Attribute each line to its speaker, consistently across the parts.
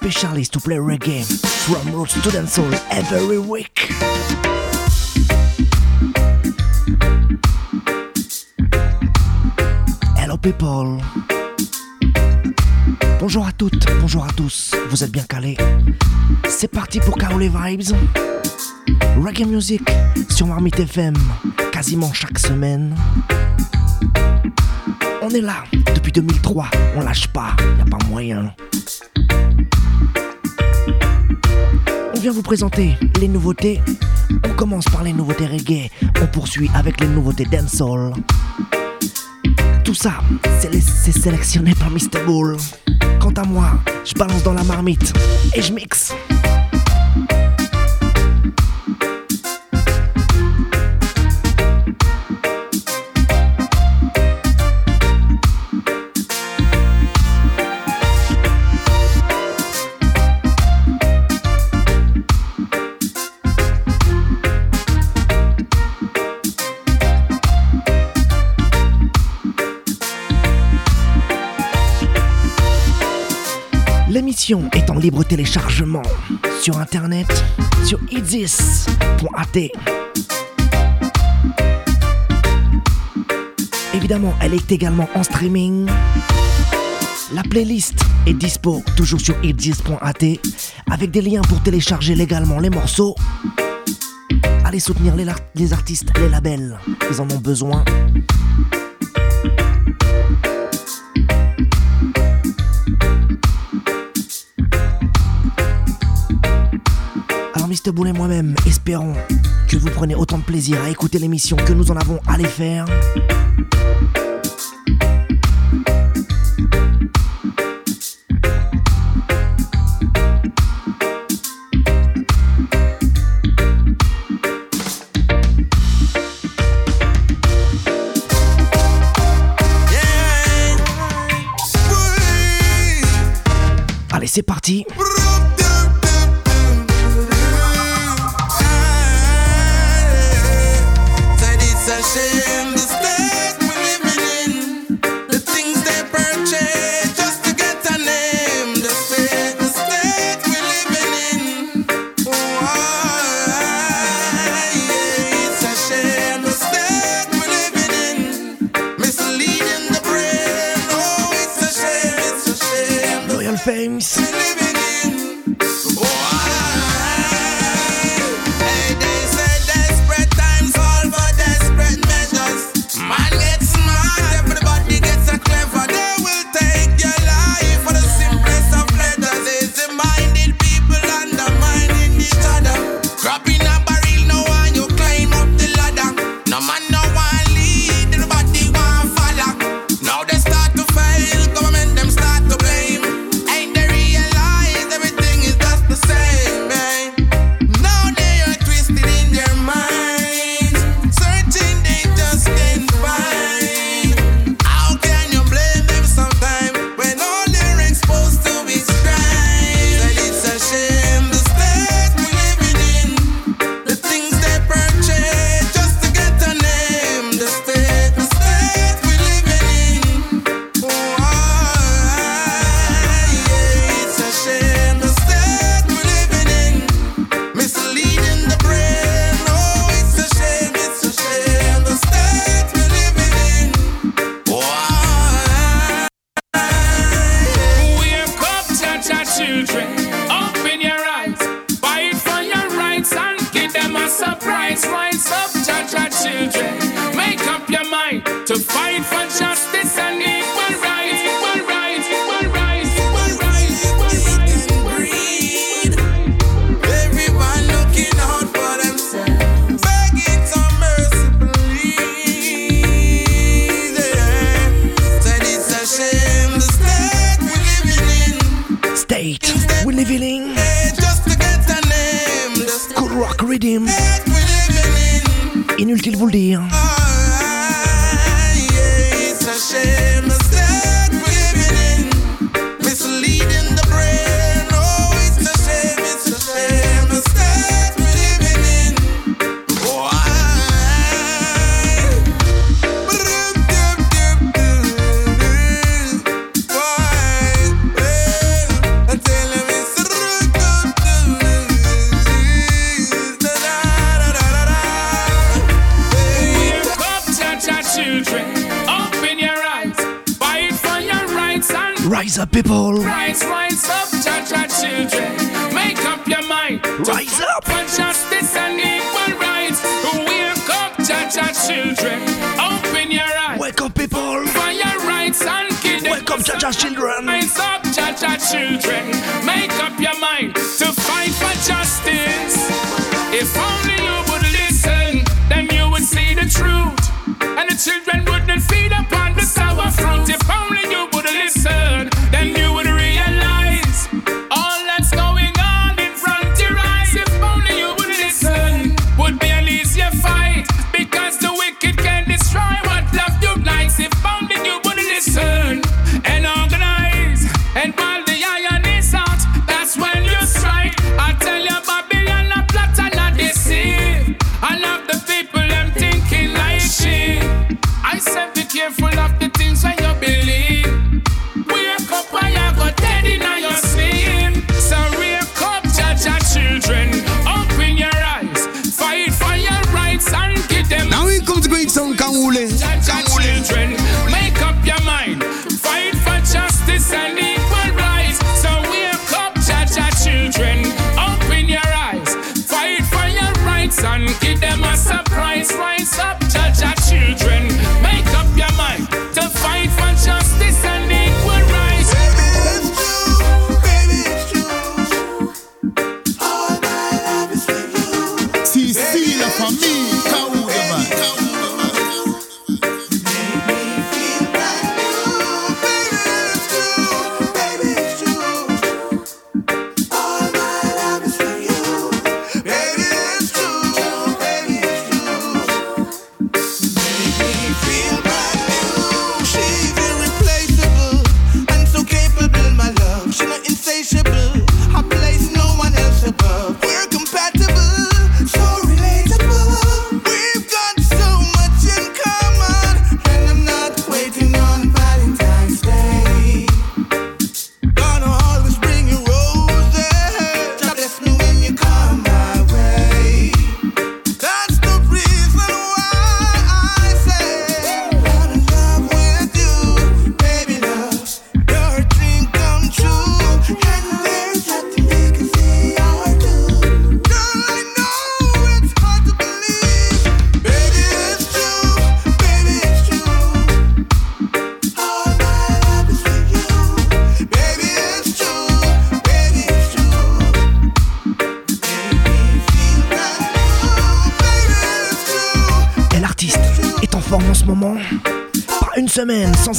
Speaker 1: specialist to play reggae from roots to dancehall every week. Hello people. Bonjour à toutes, bonjour à tous, vous êtes bien calés. C'est parti pour Kaole Vibes. Reggae Music sur Marmite FM, quasiment chaque semaine. On est là depuis 2003, on lâche pas, y a pas moyen. On vient vous présenter les nouveautés. On commence par les nouveautés reggae, on poursuit avec les nouveautés dancehall. Tout ça, c'est sélectionné par Mr. Bull. Quant à moi, je balance dans la marmite et je mixe. Est en libre téléchargement sur internet sur idzis.at. Évidemment, elle est également en streaming. La playlist est dispo toujours sur idzis.at avec des liens pour télécharger légalement les morceaux. Allez soutenir les, les artistes, les labels, ils en ont besoin. Mr. Boule et moi-même espérons que vous prenez autant de plaisir à écouter l'émission que nous en avons à les faire. Allez, c'est parti.
Speaker 2: things.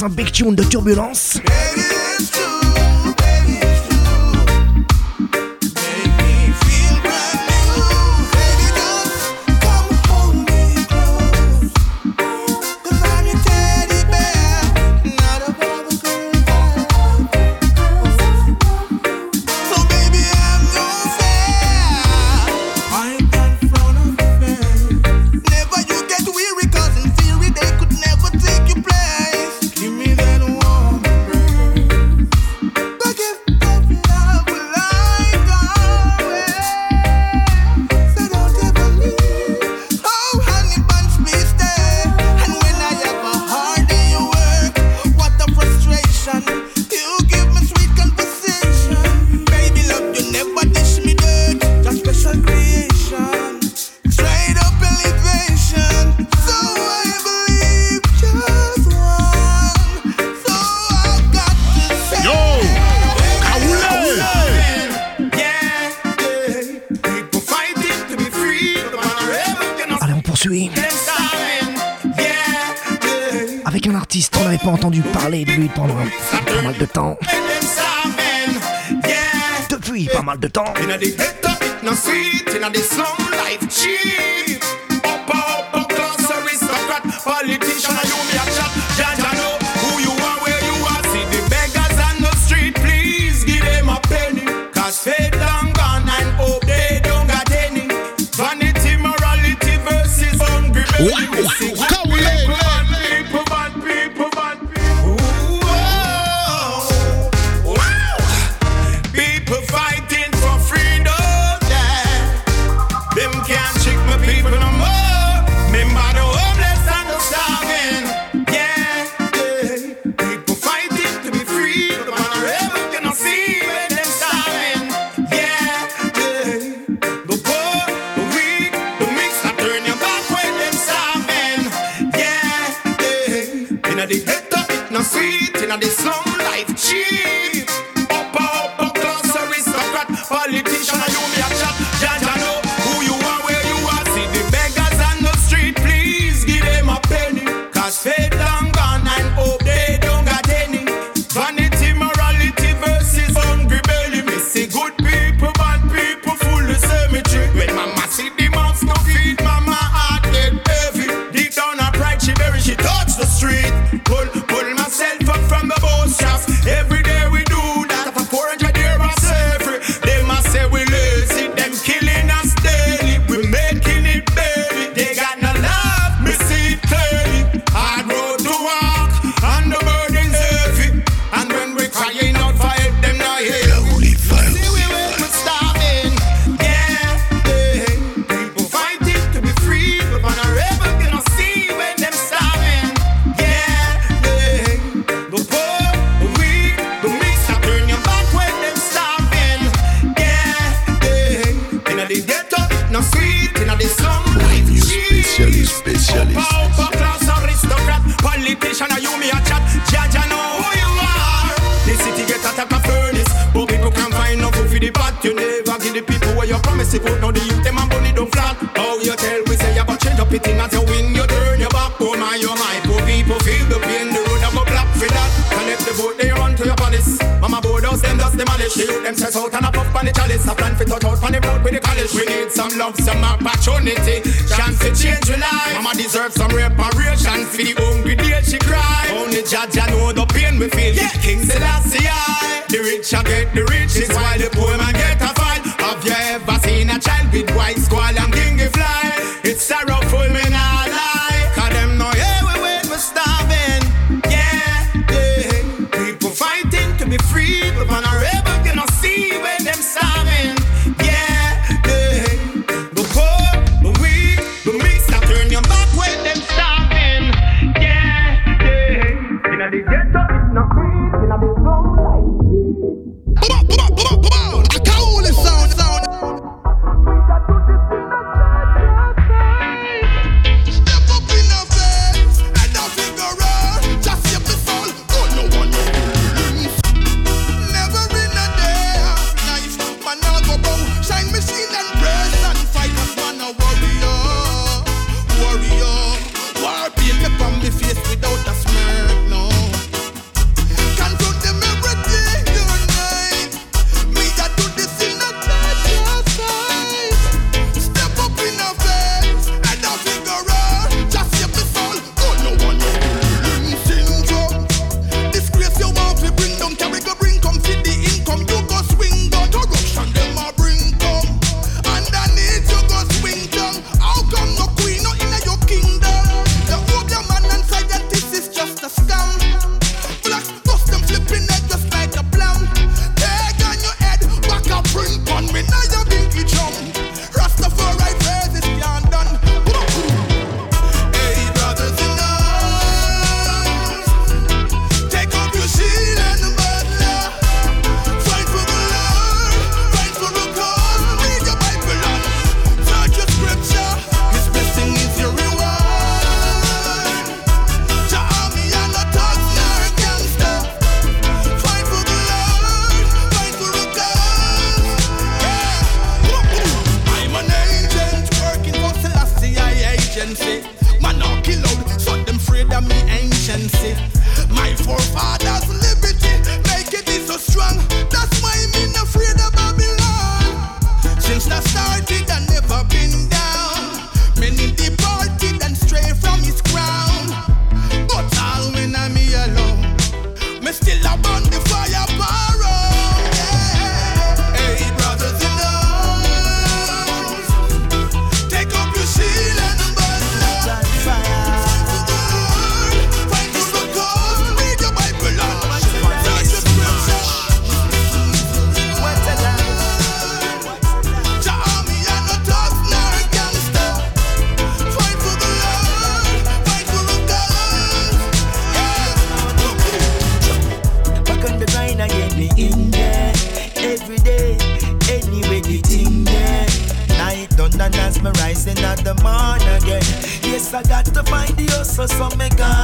Speaker 1: Un big tune de turbulence.
Speaker 3: Inna the slum,
Speaker 1: rich I get the riches while the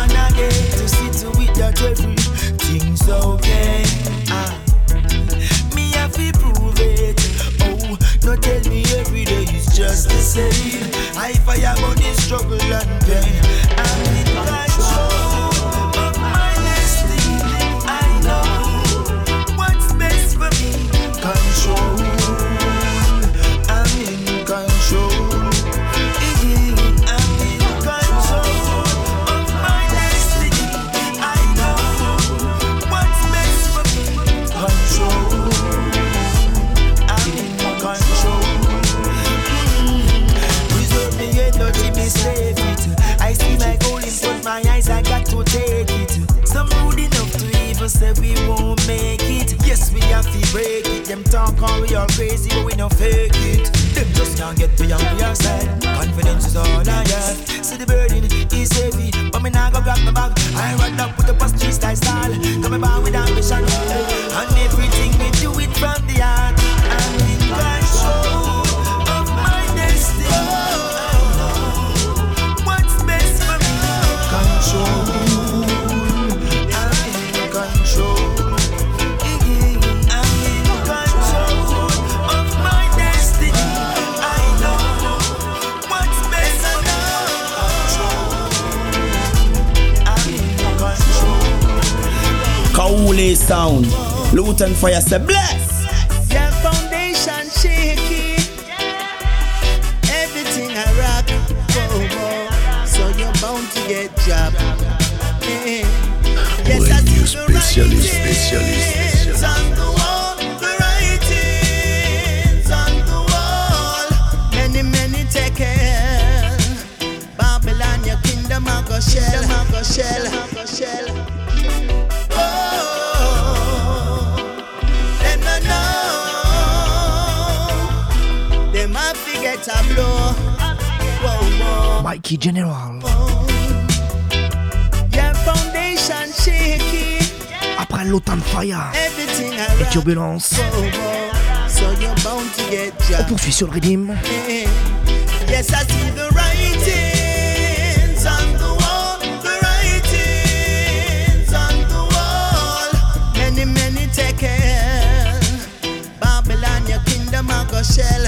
Speaker 1: born again to sit to it that everything's okay. Ah, me have to
Speaker 4: prove it. Oh, no tell me every day is just the same. I fire
Speaker 5: on struggle and pain. them talk and we all crazy, but we no fake it. Them just can't get beyond on your side. Confidence is all I have. See the burden is heavy, but me nah go grab my bag. I run up with the past.
Speaker 6: sound. and Fire say bless.
Speaker 5: The foundation shaking. Everything I rock. Oh, oh. So you're bound to get job. Yeah. Yes, when you specialist, specialist, specialist, specialist. shell, shell. tableau. Whoa, whoa.
Speaker 7: Mikey General.
Speaker 5: Your foundation shaky.
Speaker 7: Après l'automne fire et turbulence.
Speaker 5: So you're bound to get
Speaker 7: On poursuit sur le rythme.
Speaker 5: Yes, I see the writings on the wall, the writings on the wall. Many, many take care. Babylon, your kingdom, I go shell.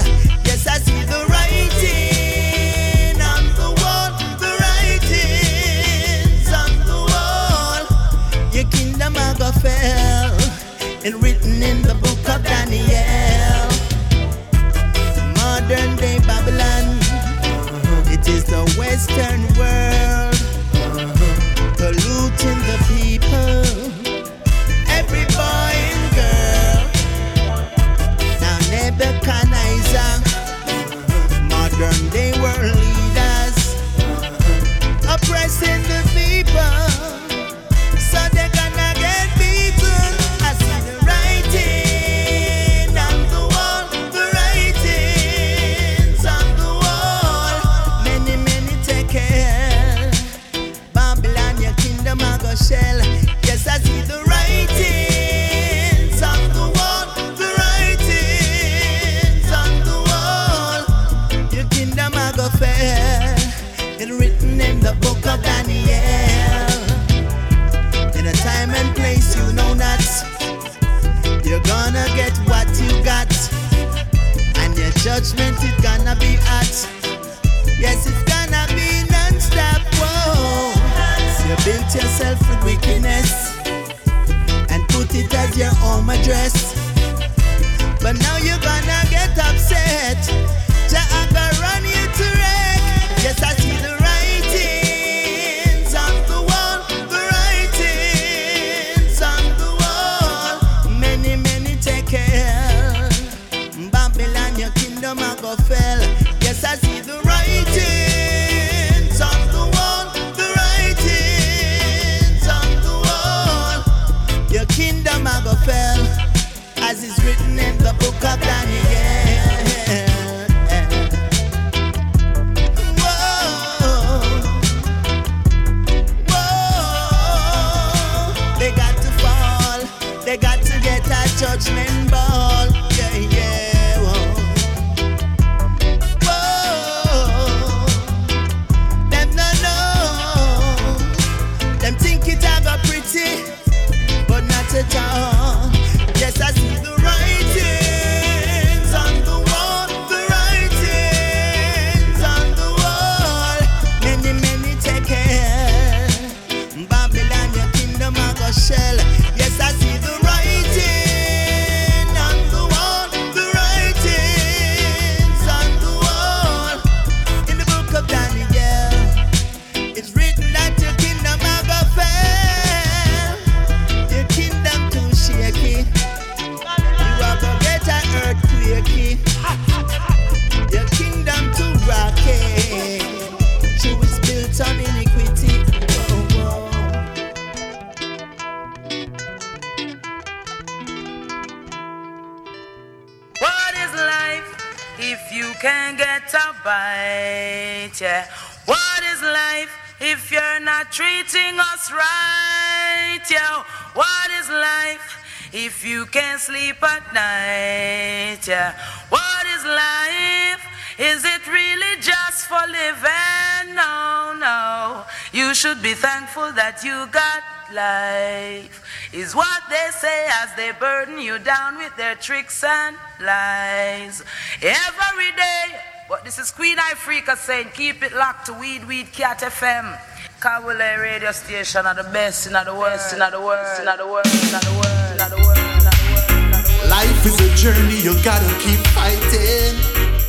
Speaker 5: As they
Speaker 8: burden you down with their tricks and lies. Every day. But this is Queen Ifrica saying, keep it locked to Weed Weed Cat FM. Kawule radio station are the best in the world, in the world, in the world, in the world, in the world.
Speaker 9: Life is a journey, you gotta keep fighting.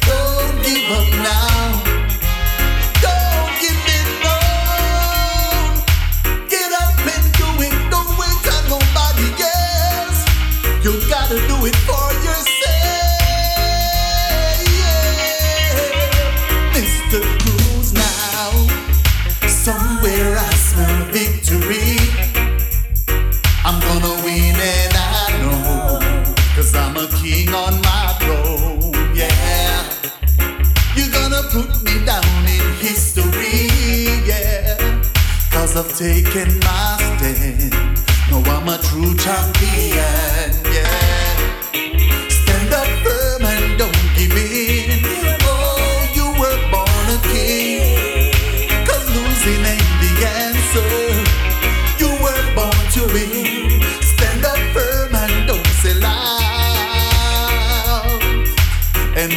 Speaker 9: Don't give up now. You gotta do it for yourself. Mr. Cruz now. Somewhere I smell victory. I'm gonna win and I know. Cause I'm a king on my throne, yeah. You're gonna put me down in history, yeah. Cause I've taken my stand. No, I'm a true champion,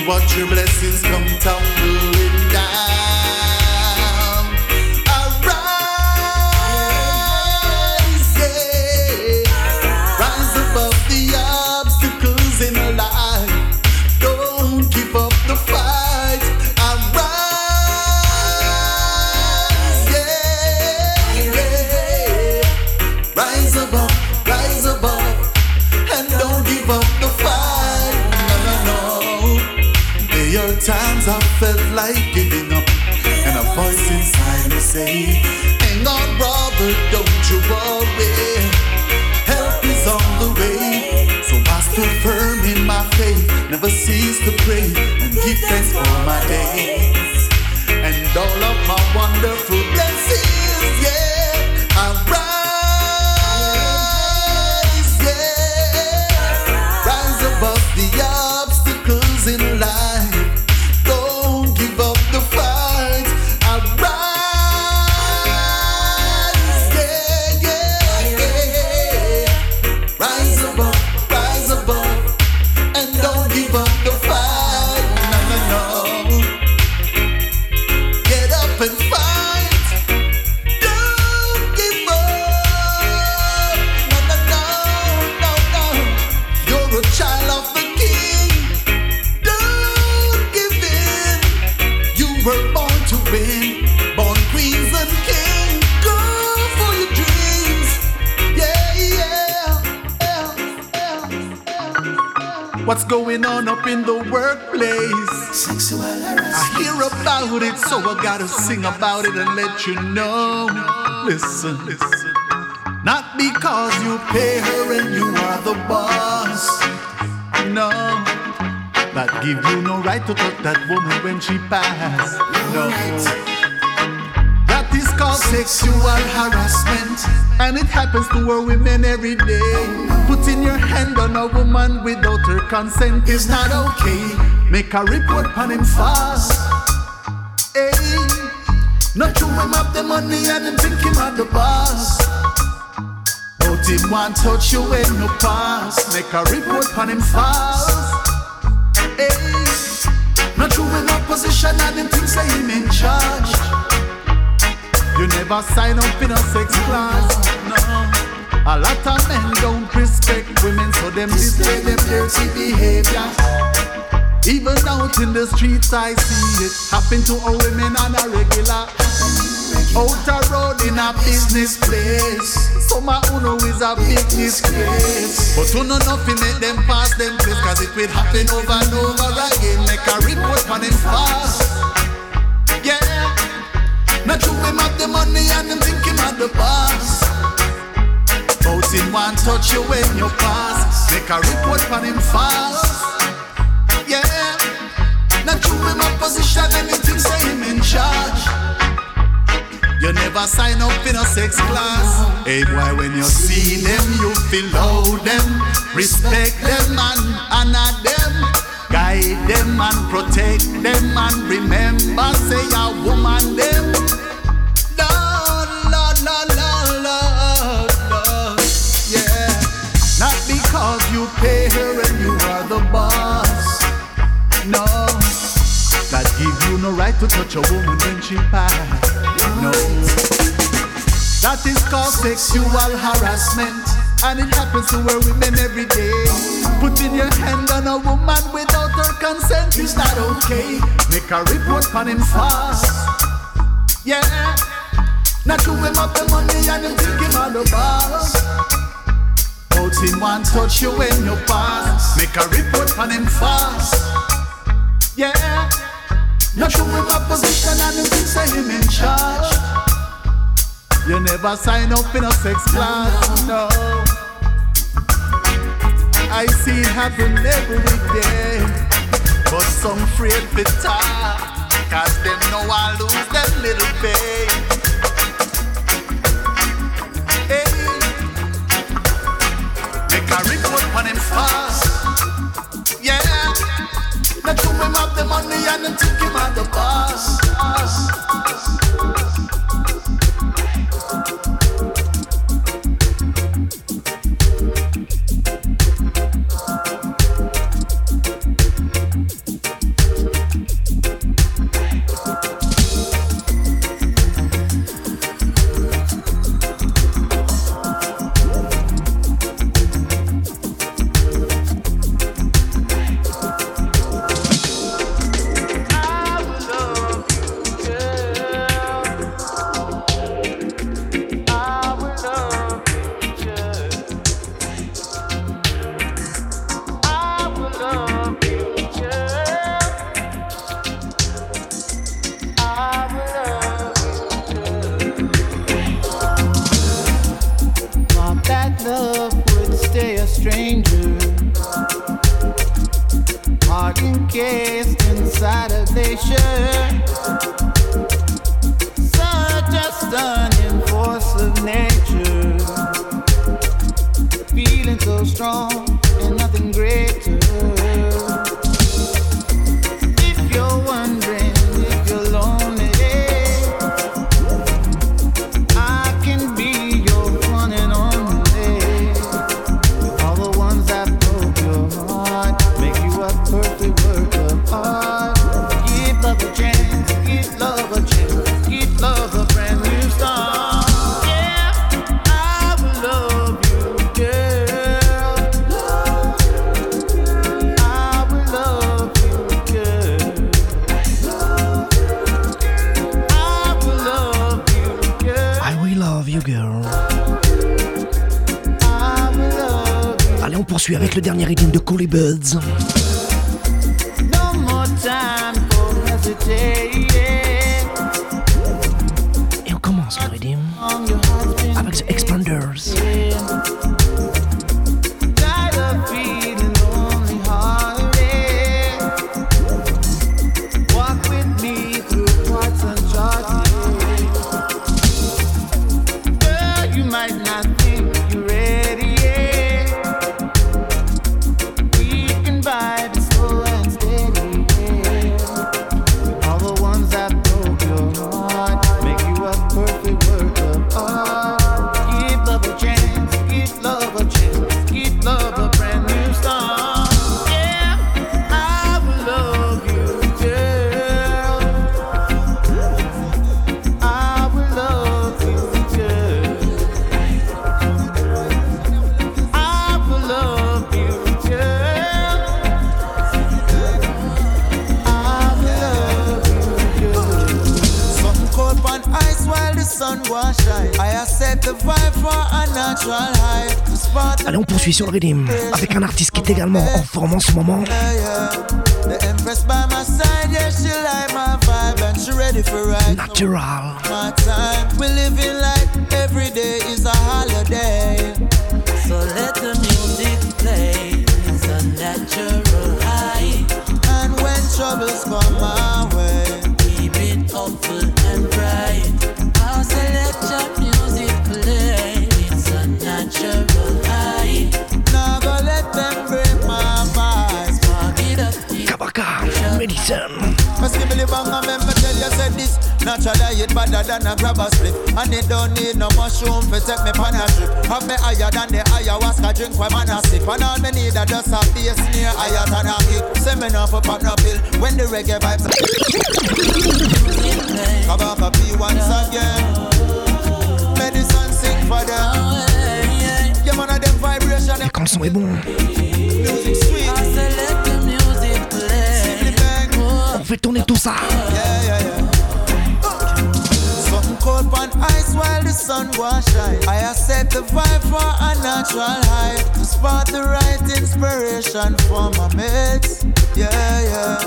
Speaker 9: watch your blessings come down. Say, Hang on, brother, don't you worry. Help is on the way. So I stood firm in my faith, never cease to pray and give thanks for my days and all of my wonderful about it and let you know. Listen, listen. Not because you pay her and you are the boss. No. That give you no right to touch that woman when she pass. No. That is called sexual harassment. And it happens to our women every day. Putting your hand on a woman without her consent is not okay. Make a report on him fast. Hey. Not true him up the money and him think him at the boss. But him want touch you when you pass. Make a report on him fast. Hey. Not true in position and him think say him in charge. You never sign up in a sex class, no. A lot of men don't respect women, so them display them dirty behavior. Even out in the streets, I see it happen to our women on a regular. Out a road in a business place. Some of uno is a big disgrace. But uno nothing make them pass them place, cause it will happen over and over again. Make a report on it fast. Yeah. Not true him have the money and him think him have the boss. Bout him want touch you when you pass. Make a report on him fast.
Speaker 10: Not true in my position, anything say him in charge. You never sign up in a sex class. Hey boy, when you see them, you feel love them, respect them and honor them, guide them and protect them and remember, say a woman them. Lord, yeah. Not because you pay her and you are the boss. No, you no right to touch a woman when she pass. No, that is called sexual harassment, and it happens to our women every day. Putting your hand on a woman without her consent is not okay. Make a report on him fast. Yeah, not to him up the money and him think him on the boss. Out him one touch you when you pass. Make a report on him fast. Yeah. Not show him a position and him think say him in charge. You never sign up in a sex class, no. I see it happen every day. But some afraid to talk. Cause them know I lose them little pay. Hey. Make a report on him fast. Yeah. Not to the money and then take him out the boss.
Speaker 7: Selection.
Speaker 5: Must give me the bang and me tell you say this. Naturally it better than a grab a split. And it don't need no mushroom for take me pan a trip. Have me higher than the ayahuasca drink when man a sip. And all me need a just a bass near higher than a kick. Say me not for pop no pill. When the reggae vibes Come back up be once again. Medicine sing for them. Yeah man of them vibration.
Speaker 7: Et quand le son est bon,
Speaker 5: Music sweet
Speaker 7: fait tourner tout ça.
Speaker 5: Yeah, yeah, yeah. Cold on ice while the sun was shine. I accept the vibe for a natural high. To spot the right inspiration for my mates. Yeah, yeah.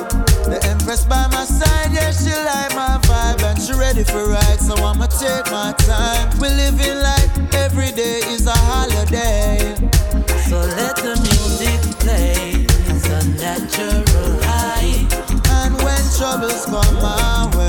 Speaker 5: The Empress by my side, yeah, she like my vibe and she ready for ride. So I'ma take my time. We living like every day is a holiday.
Speaker 11: So let the music play. It's a natural
Speaker 5: troubles come my way.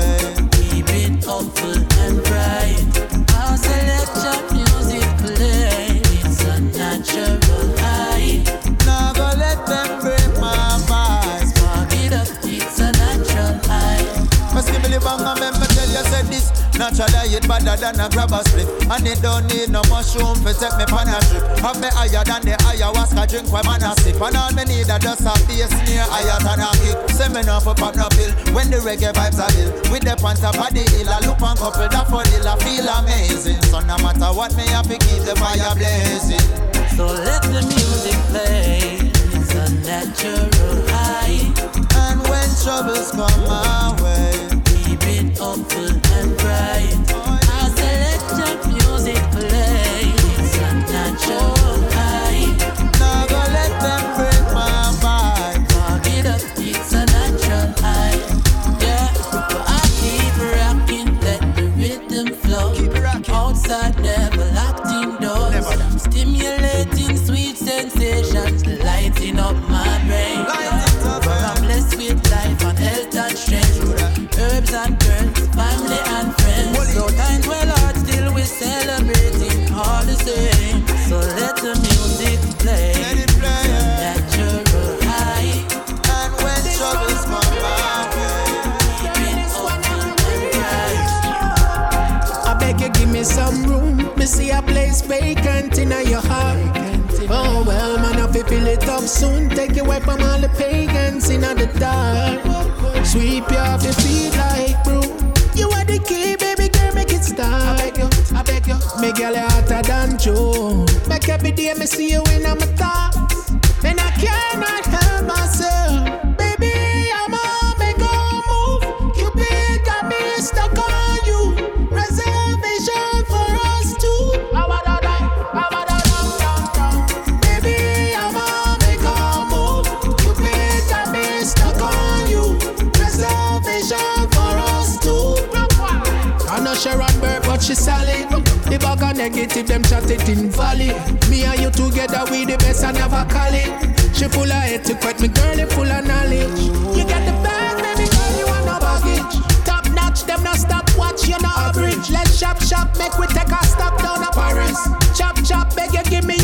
Speaker 5: Naturally it better than a grab a split. And it don't need no mushroom for take me pan a trip. Have me higher than the ayahuasca drink when man a sip. And all me need a just a bass near higher than a kick Say me not for pop no pill. When the reggae vibes are ill. With the top of the hill I look on couple that for ill I feel amazing. So no matter what me have to keep the fire blazing.
Speaker 11: So let the music play. It's a natural high.
Speaker 5: And when troubles come my way
Speaker 11: Hopeful and bright.
Speaker 12: Day me see you in my thoughts, and I cannot help myself, baby. I'm on make a move. Cupid got me stuck on you. Reservation for us two. Baby, I'm on make a move. Cupid got me stuck on you. Reservation for us two. I know Sharon Burr, but she solid. The bag of negative, them chat it in valley. Me and you together, we the best, I never call it. She full of etiquette, me girl, you full of knowledge. You get the bag, baby girl, you want no baggage. Top notch, them not stop watch, you no average. Let's shop, shop, make we take a stop down to Paris. Chop, chop, beg you, give me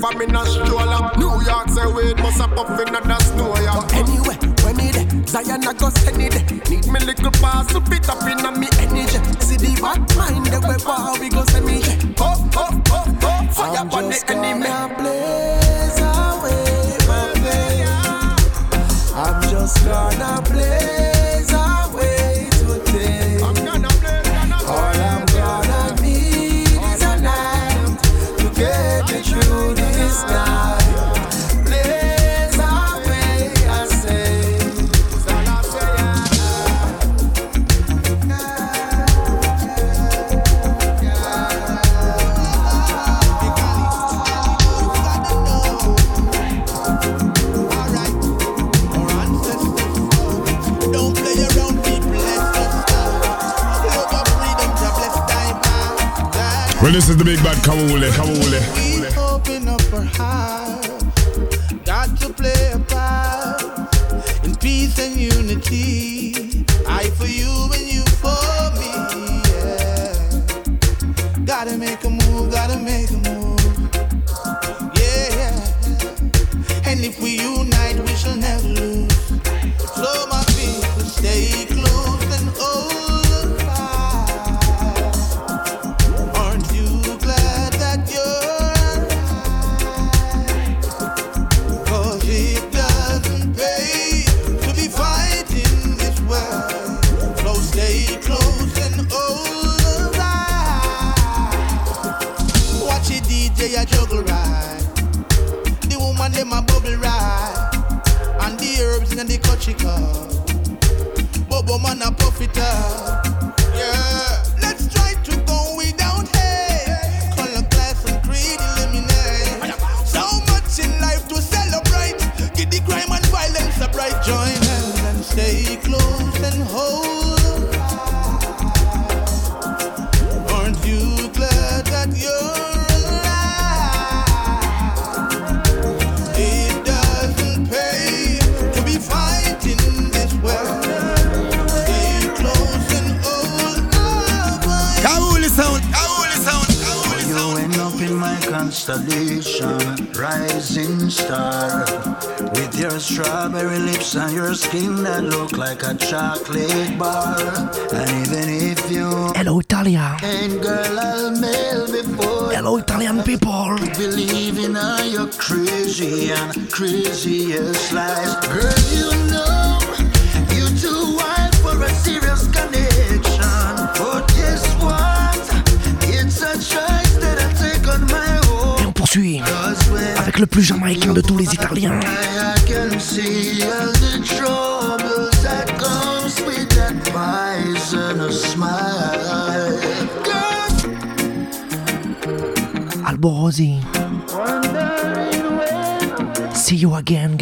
Speaker 12: from in
Speaker 13: a
Speaker 5: stroller. New York say weed must a puff in a snow. Yeah. But anyway, when me there, Zion I go send it. Need me little parcel fit up in a me energy. See the bad mind the way far we go send me
Speaker 1: Kabuli, Kabuli.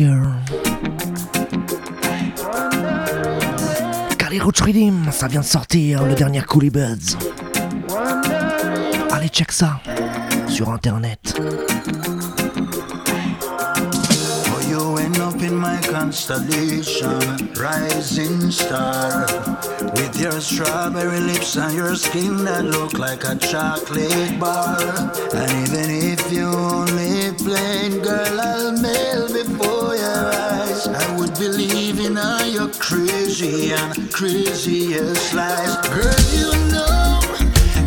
Speaker 1: Wonder. Kali Roots ça vient de sortir le dernier Coolie Buds. Allez, check ça sur internet.
Speaker 14: in my constellation, rising star. With your strawberry lips and your skin that look like a chocolate bar. And even if you only plain girl, I'll mail be believing all your crazy and craziest lies. Girl, you know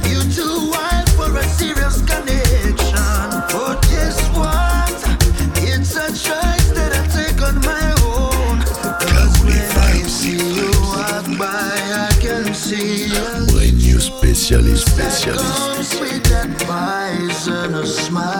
Speaker 14: you're too wild for a serious connection. But guess what? It's a choice that I take on my own. Cause when I see you walk by, I can see you. When you specialist, specialist. That comes with that and a smile.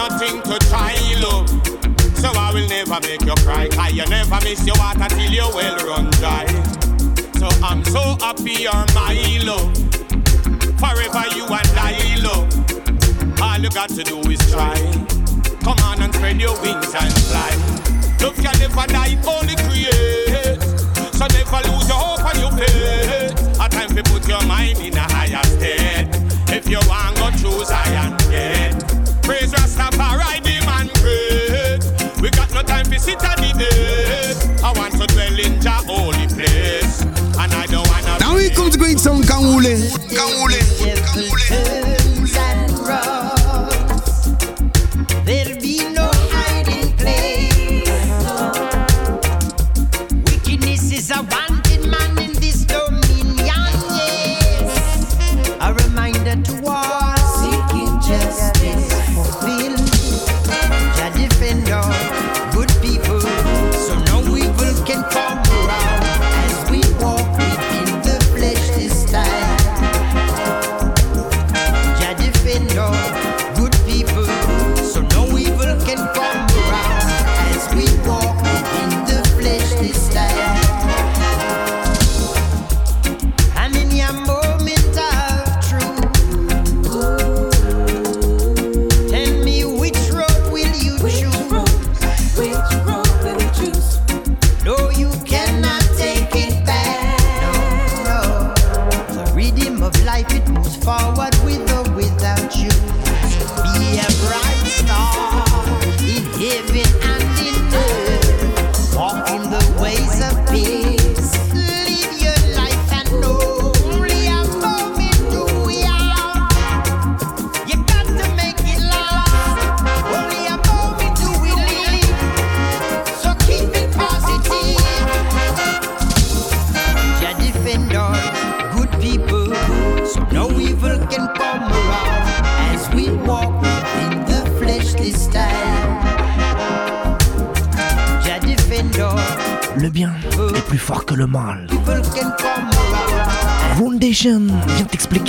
Speaker 3: nothing to try, love. So I will never make you cry. I you never miss your water till your well run dry. So I'm so happy you're my love. Forever you and I love. All you got to do is try. Come on and spread your wings and fly. Love can never die, only create. So never lose your hope and your faith. A time to put your mind in a higher state. If you want, go choose I am dead. Praise Rastafari, the man great. We got no time to sit and debate. I want to dwell in your holy place. And I don't wanna...
Speaker 15: Now comes to great song, Kangule. Kangule.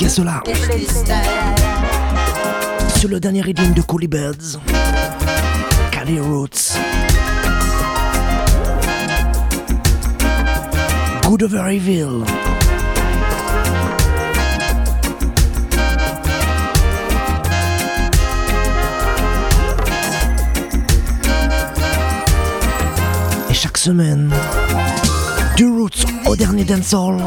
Speaker 15: T'expliquer cela sur le dernier reading de Coolie Birds. Cali Roots. Good over Evil. Et chaque semaine, du Roots au dernier dancehall,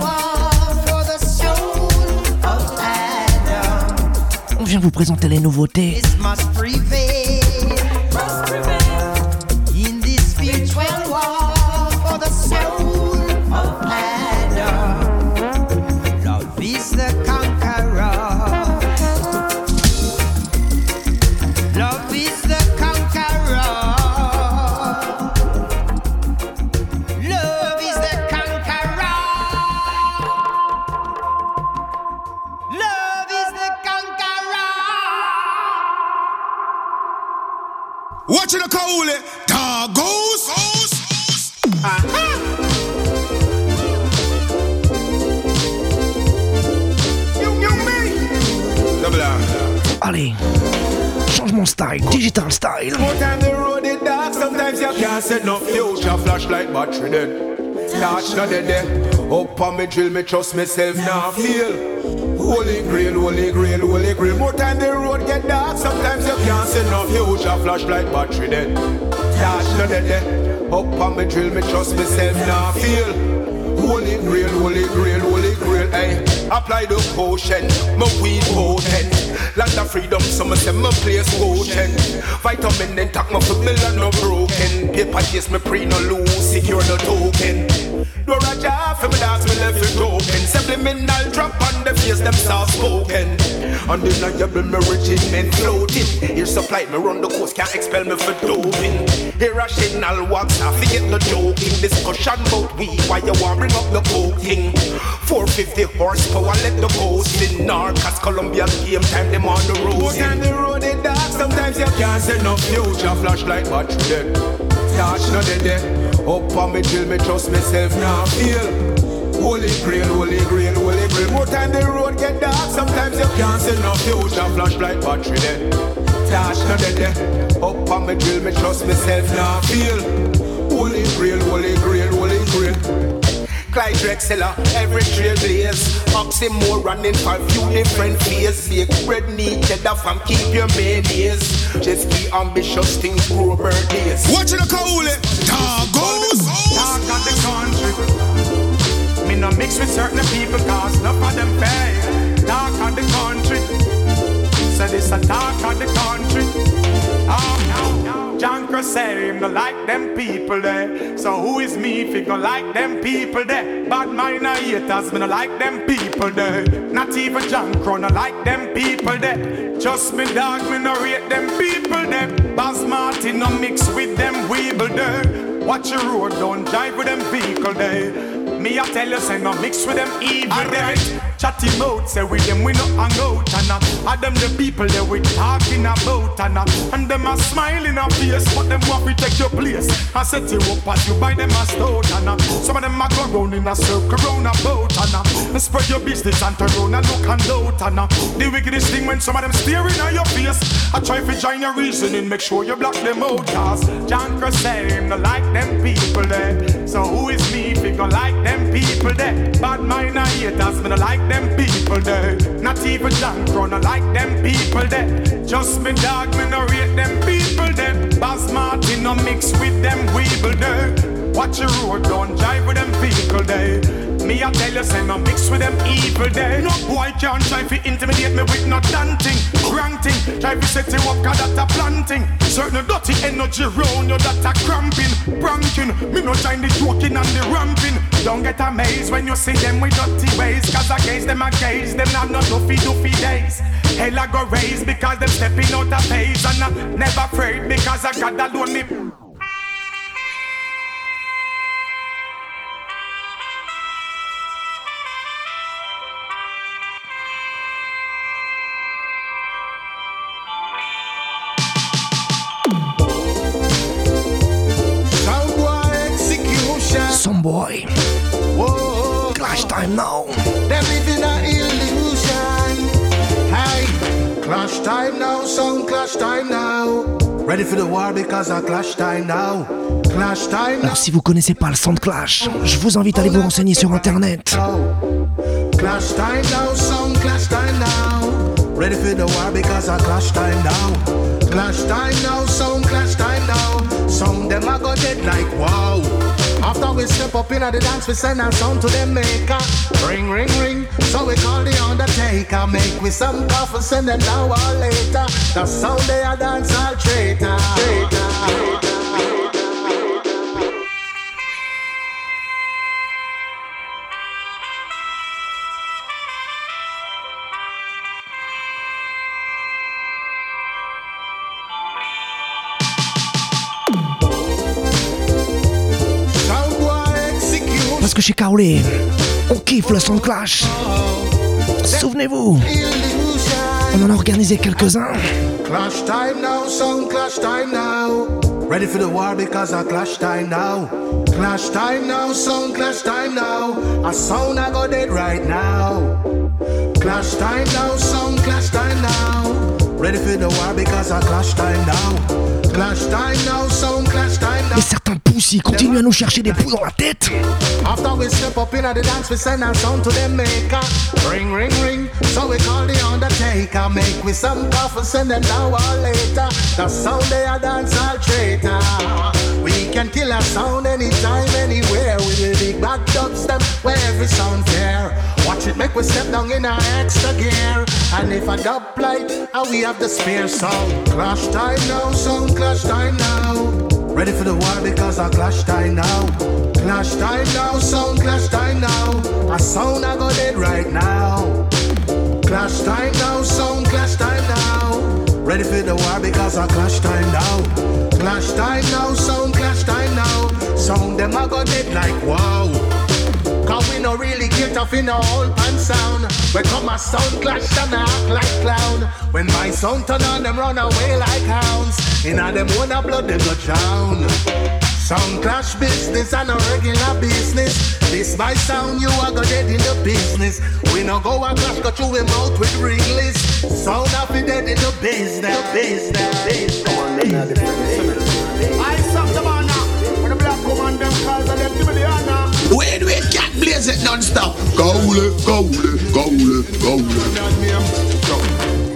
Speaker 15: on vient vous présenter les nouveautés.
Speaker 16: Can't no future flashlight battery then. Touch not dead there. Up on me drill, me trust myself now feel. Holy grail, holy grail, holy grail. More time the road get dark, sometimes you can't see no future flashlight battery then. Touch not dead there. Up on me drill, me trust myself now feel. Holy grail, holy grail, holy grail, hey. Apply the potion, my weed potent. Land of freedom, some say my place potent. Vitamin and talk my foot, no broken. Paper chase me pre no lose, secure no token. No raja for me dance, me left it open. Subliminal drop on the face, them soft spoken. Undeniable, me regimen floating. Here supply me run the coast, can't expel me for doping. Signal wax, I forget no joking. Discussion about we, why you want bring up the coke thing. 450 horsepower, let the coast in Narcas, Columbia game time, them on the road. But on the road is dark, sometimes you can't see no future flashlight battery dead. Touch no dead. Up on me till me trust myself now feel. Holy grail, holy grail, holy grail. More time the road get dark, sometimes you can't see no future flashlight battery dead. Touch no dead there. Up on me till me trust myself now feel. Holy grail, holy grail, holy grail. Clyde Drexler, every trailblaze Oxymoron running for a few different fears Bake bread, need cheddar from keep your mayonnaise Just be ambitious, things grow birthdays
Speaker 17: Watching the cool it, dog goes.
Speaker 16: Talk of the country Me no mix with certain people cause enough of them pay Talk of the country So this a talk of the country Oh, John Cross say him no like them people there. So who is me if he go like them people there? Bad mind haters, me no like them people there. Not even John Crow no like them people there. Just me dog, me no rate them people there. Bas Martin no mix with them weeble there. Watch your road, don't drive with them vehicle there. Me I tell you, say no mix with them evil. Chatty mouth, say with them we no hang out and uh, are them the people that we talking about and uh, and them a smiling a face, but them want to take your place. I set you up as you buy them a stout and uh, some of them a go round in a circle round about and uh, spread your business and turn round and look and out and uh, the wickedest thing when some of them staring at your face. I try to join your reasoning, make sure you block them out. Cause John him no like them people there. So who is me if go like them people there? Bad mind and haters, me no like them people there. Not even John Crow like them people there. Just me dog, me no rate them people there. Boss Martin no mix with them weeble there. Watch your road, don't drive with them vehicle there. Me I tell you, say no mix with them evil there. No boy can't try to intimidate me with no dancing, granting. Try to set you up, cause that a planting. Certain dirty energy round you that a cramping, pranking. Me no join the joking and the ramping. Don't get amazed when you see them with dirty ways, cause I gaze them a gaze, them not no doofy doofy days. Hell I go raise because them stepping out of phase and I never afraid because I got alone me.
Speaker 7: Boy. Clash time now.
Speaker 18: Them living a illusion. Hey, clash time now, sound clash time now. Ready for the war because I clash time now. Clash time now.
Speaker 7: Alors si vous connaissez pas le son de Clash, je vous invite à aller vous renseigner sur internet.
Speaker 18: Clash time now, sound clash time now. Ready for the war because I clash time now. Clash time now, sound clash time now. Sound them I got dead like wow. After we step up in the dance, we send our sound to them maker. Ring, ring, ring. So we call the undertaker. Make we some coffee, send them now or later. The sound they a dance all traitor. traitor. Sound
Speaker 7: chez Kaolé, on kiffe le son Clash. Souvenez-vous, on en a organisé quelques-uns.
Speaker 18: Clash time now, sound clash time now. Ready for the war because I clash time now. Clash time now, sound clash time now. A sound I got it right now. Clash time now, sound clash time now. Ready for the war because I clash time now. Clash time now, sound clash time now.
Speaker 7: Et certains poussis continuent à nous chercher des poux dans la tête.
Speaker 18: After we step up in the dance, we send our sound to them maker. Ring, ring, ring. So we call the undertaker. Make we some coffee, send them now or later. The sound they a dance all traitor. We can kill a sound anytime, anywhere. We will big back dubstep where every sound fair. Watch it make we step down in our extra gear. And if a dub light, we have the spare sound. Clash time now, sound clash time now. Ready for the war because I clash time now. Clash time now, sound clash time now. A sound I got it right now. Clash time now, sound clash time now. Ready for the war because I clash time now. Clash time now, sound clash time now. Sound them I got it like wow. Cause we no really get off in a whole pan sound. We come a sound clash and I act like clown. When my sound turn on, them run away like hounds. In a them wanna blood, they go drown. Sound clash business and a regular business. This my sound, you are gonna dead in the business. We no go and clash, got you him out with ringless. Sound up in dead in the business, business, business. I suck the man now. When the black woman them calls and them give me the honor.
Speaker 19: Wait, wait, cat blaze it non-stop. Goule, goule, goule, goule.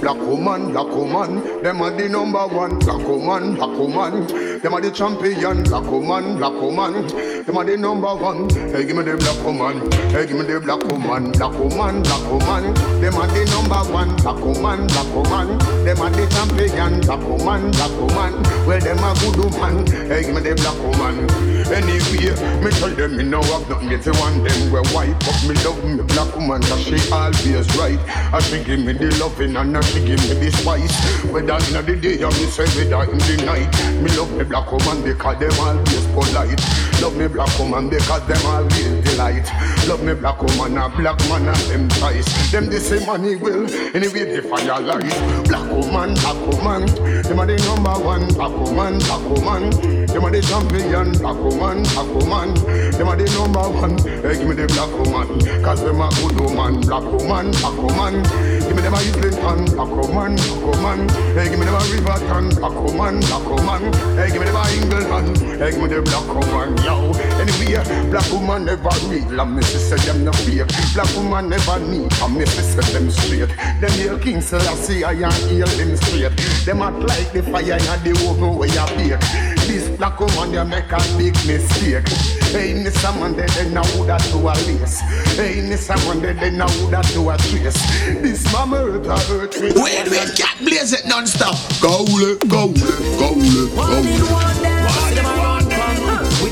Speaker 20: Black woman, black woman, them are the number one. Black woman, black woman, them are the champion. Black woman, black woman, them are the number one. Hey, give me the black woman. Hey, give me the black woman. Black woman, black woman, them are the number one. Black woman, black woman, them are the champion. Black woman, black woman, well them a good woman. Hey, give me the black woman. Anyway, me tell them me no have nothing yet to want them we white, but me love me black woman, cause she always right. And she give me the loving and she give me the spice. Whether in the day or me say whether in the night, me love me black woman because them always polite. Love me black woman because them always delight. Love me black woman a black man and them ties. Them the same money will anyway they fire light. Black woman, black woman, them are the number one. Black woman, black woman, them are the champion. Black woman, black woman, them are the number one. Hey, give me the black woman, cause them a good woman. Black woman, black woman, give me them a Islington. Black woman, black woman, hey, give me them a Riverton. Black woman, black woman, hey, give me them a England. Hey, give me the black woman, yo. Anyway, black woman never real, and me say them no fake. Black woman never need, and me say them straight. Them hail King Selassie, I and hail him straight. Them act like the fire in the oven where you bake. This black woman, they make a big mistake. Hey, Mr. Man, they, they know that to a lace. Hey, Mr. Man, they, they know that to a trace. This mama hurt a hurt me.
Speaker 19: Wait, wait, cat blaze it non-stop. Goule, goule, goule, goule.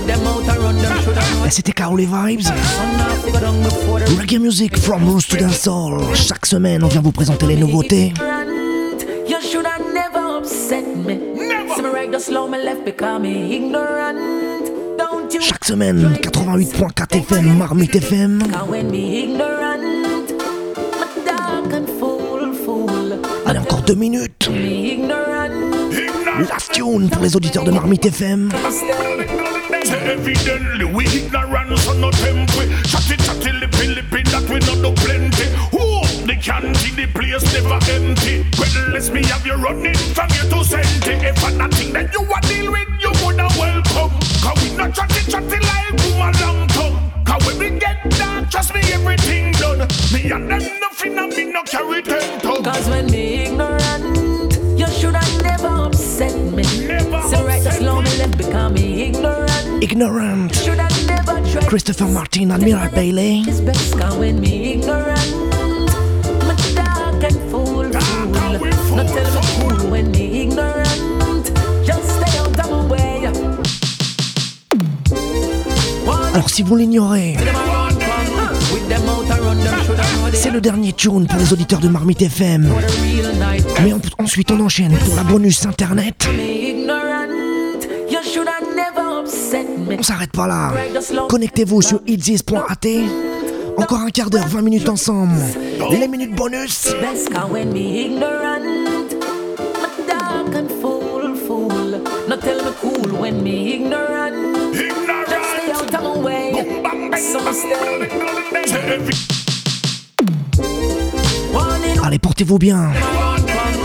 Speaker 7: Et c'était Kaolé Vibes. Reggae Music from Roots to Dancehall. Chaque semaine, on vient vous présenter les nouveautés.
Speaker 11: You should have never upset me. Never. See me right just slow me left because me ignorant. Don't you
Speaker 7: Chaque semaine, 88.4 FM, Marmite FM.
Speaker 11: Cause when me ignorant, me dark and fool, fool.
Speaker 7: Allez, encore deux minutes.
Speaker 11: Me ignorant.
Speaker 7: Last tune pour les auditeurs de Marmite FM.
Speaker 19: Say evidently we ignorant so no temple Chatty chatty lippy them
Speaker 11: out and run them, should have know
Speaker 7: c'est le dernier tune pour les auditeurs de Marmite FM. Mais en- ensuite on enchaîne pour la bonus internet. On s'arrête pas là. Connectez-vous sur itzis.at. Encore un quart d'heure, 20 minutes ensemble. Les minutes bonus.
Speaker 11: Best cause when me ignorant, me dark and fool, fool. Not tell me cool when me ignorant. Just stay out of my way. So stay. Warning,
Speaker 7: Allez, portez-vous bien.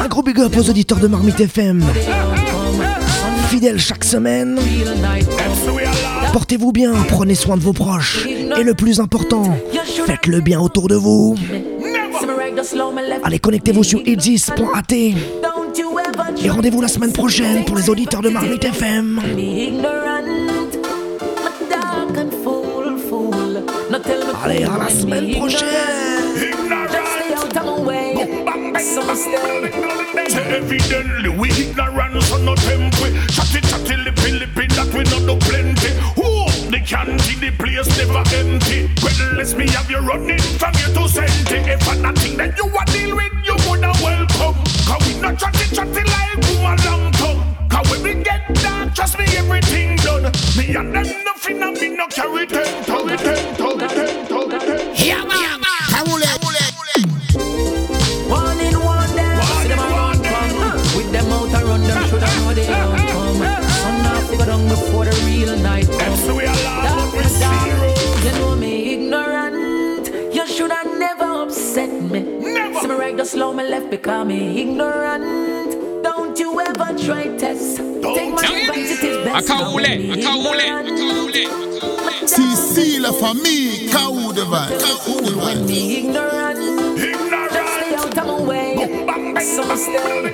Speaker 7: Un gros big up aux auditeurs de Marmite FM. Fidèles chaque semaine.
Speaker 11: real night.
Speaker 7: Portez-vous bien, prenez soin de vos proches. Et le plus important, faites le bien autour de vous.
Speaker 11: See me right, just slow me left.
Speaker 7: Allez, connectez-vous sur itzis.at.
Speaker 11: Don't you ever
Speaker 7: Et rendez-vous la semaine prochaine pour les auditeurs de Marmite FM.
Speaker 11: me ignorant. Me dark and fool, fool. Not tell me
Speaker 7: Allez,
Speaker 11: cool
Speaker 7: à la
Speaker 11: when me
Speaker 7: semaine
Speaker 11: ignorant.
Speaker 7: prochaine.
Speaker 19: Evidently we ignorant so no temple Chatty chatty lippy lippy that we not do plenty. Who? The candy the place never empty. Well let's me have you running from here to senti If I nothing that you want deal with you woulda welcome. Cause we not chatty chatty like a long tongue. Cause when we get down trust me everything done. Me and them nothing and me no carry ten ten ten
Speaker 11: slow me left because me ignorant. Don't you ever try test. Take my advice, it is best. now when me ignorant.
Speaker 20: Cecilia for me, cow device.
Speaker 11: When me ignorant. Just stay out of my way. So stay.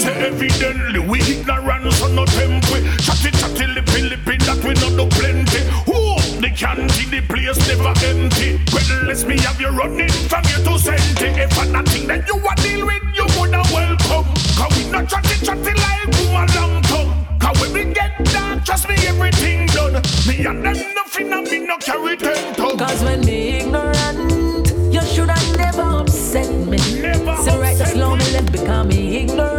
Speaker 19: Say evidently we ignorant so no temple Chatty chatty lippy lippy that we not do plenty Who the candy the place never empty Well let's me have you running from here to senti If I Me and them nothing and me no carry ten tongue
Speaker 11: Cause when me ignorant, you should have never upset me.
Speaker 19: Never
Speaker 11: so right, just
Speaker 19: upset
Speaker 11: slow
Speaker 19: me.
Speaker 11: me left because me ignorant.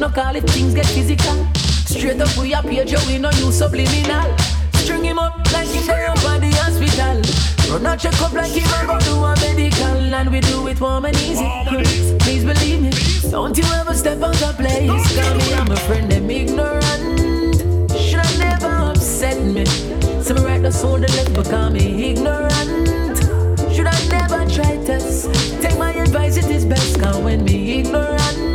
Speaker 11: No call if things get physical. Straight up we a page, we no use subliminal. String him up like him there up at the hospital. Run a check up like him about do a medical, and we do it warm and easy. Please believe me, don't you ever step out of place. Cause me, I'm a friend them ignorant. Should have never upset me. So me right the soul the left because me ignorant. Should I never try test? Take my advice, it is best. Cause when me ignorant,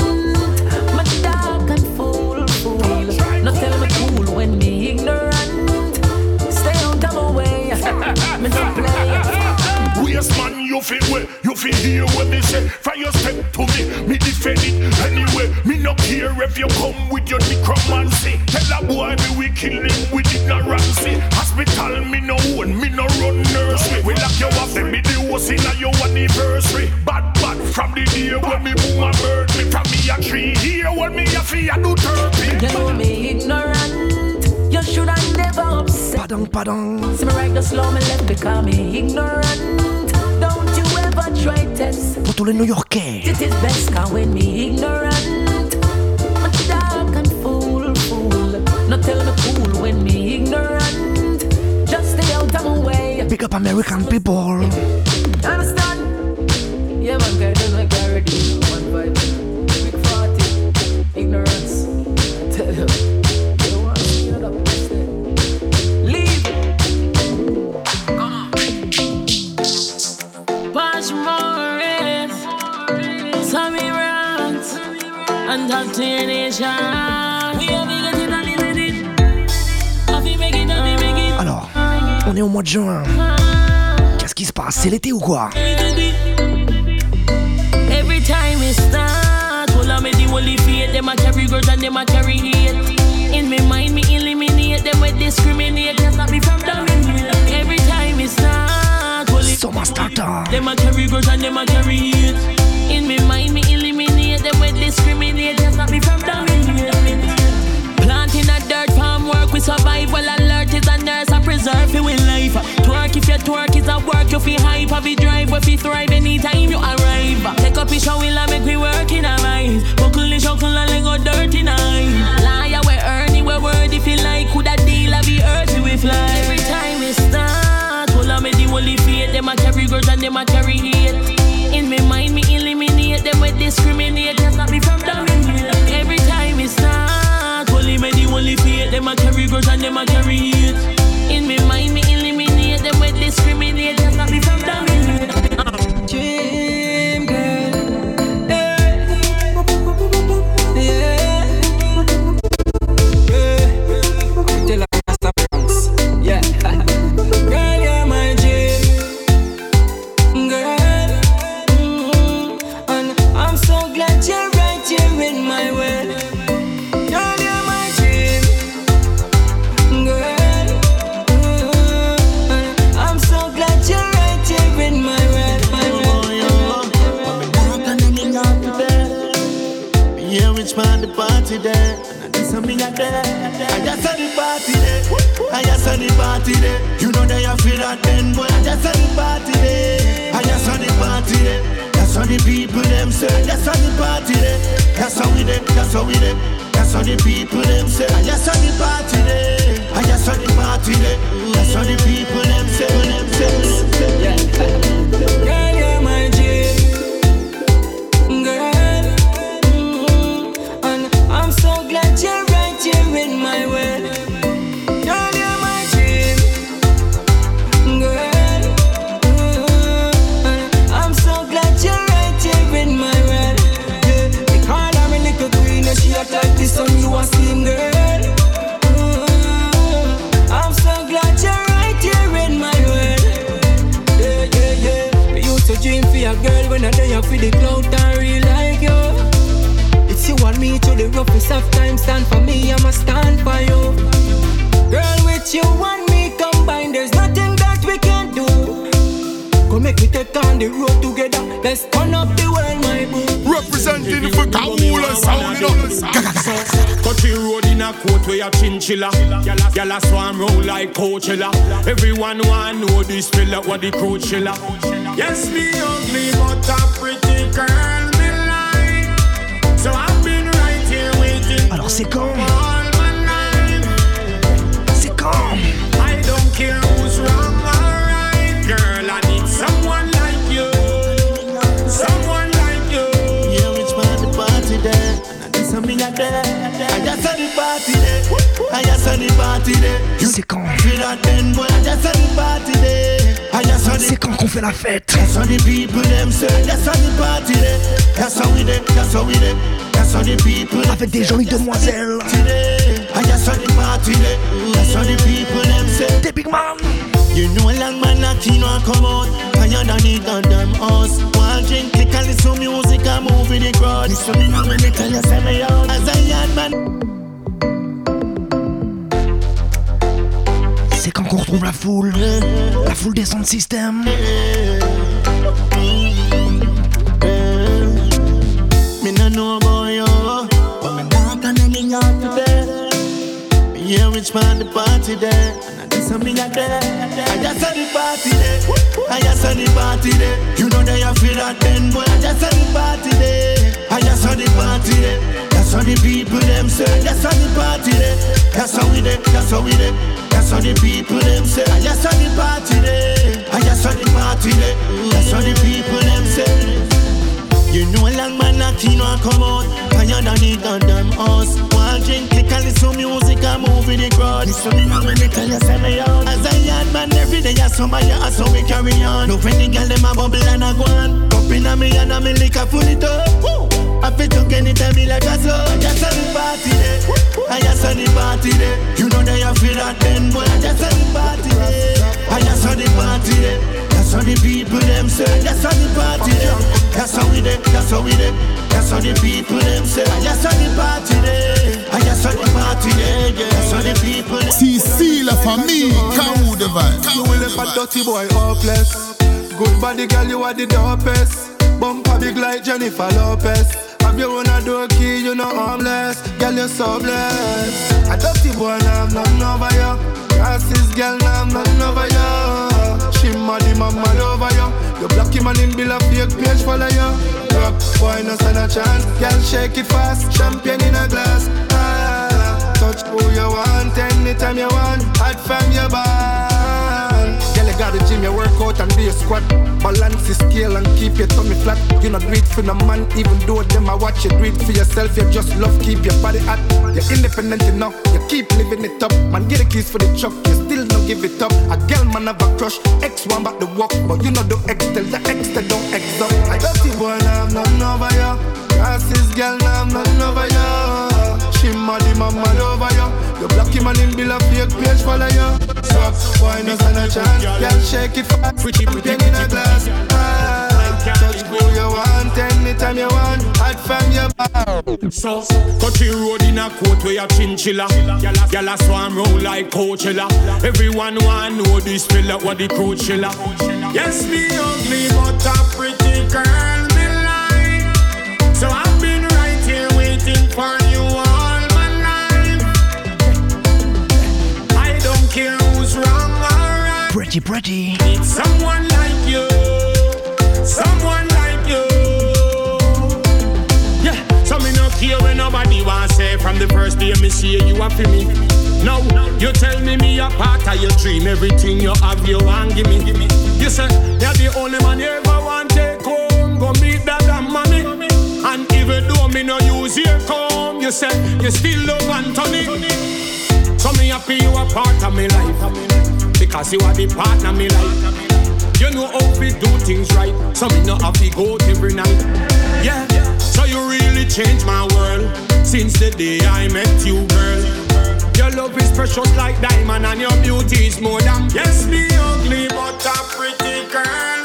Speaker 11: me no play.
Speaker 19: Waste man, you feel well, you feel hear what me say. Fire your step to me, me defend it anyway. Me no care if you come with your necromancy. Tell a boy me we kill him with ignorancy. Hospital me no own, me no run nursery. We lock you off, then me the host in a your anniversary. Bad bad from the day when me boom a bird me from me a tree. Here when me a fee a do turkey.
Speaker 11: You know me ignorant. You should have never upset.
Speaker 7: Padang, padang.
Speaker 11: See me right, just slow me left because me ignorant. try test.
Speaker 7: Pour tous les New-Yorkais. Eh?
Speaker 11: It is best can when me ignorant. I'm dark and fool, fool. Not tell me cool when me ignorant. Just stay out of my way.
Speaker 7: Big up American people.
Speaker 11: Understand? Yeah, man, guy, don't like already. One vibe. Big 40. Ignorance. Tell you. You
Speaker 21: Nation. We it, it. Make it, make it?
Speaker 7: Alors, on est au mois de juin. Qu'est-ce qui se passe? C'est l'été ou quoi?
Speaker 21: Every time the them carry grudge and them carry hate. In me mind, me eliminate them with discriminate. Can't stop me from dominate. Every time we start, holy
Speaker 7: Summer starter.
Speaker 21: Them a carry grudge and them a carry hate. In me mind, me eliminate them with discriminate. Can't stop me from dominate. Planting a dirt farm work with survival alert is a nurse a preserve you in life. Twerk if your twerk is a work you feel hype. Have you drive if you thrive anytime you arrive. Take up your show will make we work in our eyes. Buckle the shuckle and let go dirty night. Liar we earn it we word if like. Could a deal of the earth we fly. Every time we start, of me the holy faith. Them a carry grudge and them a carry hate. Discriminate. Can't stop me from dominate. Every time start, holy me the holy faith. Them a carry grudge and them a carry hate.
Speaker 14: Today. I just saw the party there. The people them say.
Speaker 7: Des big man
Speaker 14: You know a long man not keen want come out Higher than the goddamn house One drink, click and listen music and move with the crowd Listen me now when they tell you say me out As a young man
Speaker 7: C'est quand qu'on retrouve la foule La foule des sound system
Speaker 14: Me no know about you hear which man the party there And I just me a there. I just saw the party there. I just saw the party there. You know they are feel that then, boy. I just saw the party there. I just saw the party there. That's how the people them say. That's how the party there. That's how we there. That's how we there. That's how the people them say. I just saw the party there. I just saw the party there. That's how the people them say. You know a long man not in or come out. Higher than the goddamn house? One drink, click and listen music and move in the crowd. Listen me now when they tell you say me out. As a yard man every day I somebody ask how we carry on. No when the girl them a bubble and a go on. Cup in a me and a me liquor full it up. Woo! I fit to it me like a slow I just saw the party there I just saw the party there You know they a feel that then boy I just saw the party there I just saw the party That's how the people them say That's how the party there That's how we there That's how we there That's how the people them say I just saw the party there I just saw the party there. That's how the people
Speaker 17: Si, si, la famille, Kaou de vibe.
Speaker 22: You will let a dirty boy hopeless. Good body girl, you are the dopest. Bumper big like Jennifer Lopez. Have you one a door key, you know harmless. Girl, you're so blessed. A dirty boy, now I'm nothing over you. Racist girl, now I'm nothing over you. She mad, him a mad over you. You block him and him build a fake page follow you. Rock boy, no stand a chance. Girl, shake it fast. Champagne in a glass. Ah, touch who you want, anytime you want. Hot from your band. Girl, you got the gym, you work out and do your squat. Balance the scale and keep your tummy flat. You not do it for no man, even though them I watch you do it for yourself. You just love keep your body hot. You're independent enough, you keep living it up. Man, get the keys for the truck, you still don't give it up. A girl man have a crush, X one back the walk, but you know the X tell the X that don't X up. I dirty boy, now I'm nothing over you. Racist girl, now I'm nothing over you. She mad, him a mad over you. You block him and him build a fake page follow you. Suck, boy, no stand a chance. Girl, shake it fast. Pretty, pretty, in a glass. Ah, touch who you want, anytime you want. Hot from your bar.
Speaker 3: So, country road in a coat where you chinchilla. Gyal a swarm round like Coachella. Everyone want know this fella what the crew chilla. Yes, me ugly but a pretty girl me like. So I've been right here waiting for you all my life. I don't care who's wrong or right.
Speaker 7: Pretty, pretty.
Speaker 3: Need someone like you, someone like care when nobody want say from the first day me see you are for me. No, you tell me me a part of your dream. Everything you have, you want give me, give me. You say you're the only man you ever want take home. Go meet dad and mommy. And even though me no use your comb, you say you still love Anthony. So me happy you a part of me life because you are the partner me life. You know how we do things right, so me no have to go every night. Yeah, so you really changed my world since the day I met you, girl. Your love is precious like diamond, and your beauty is more than. Yes, me ugly, but a pretty girl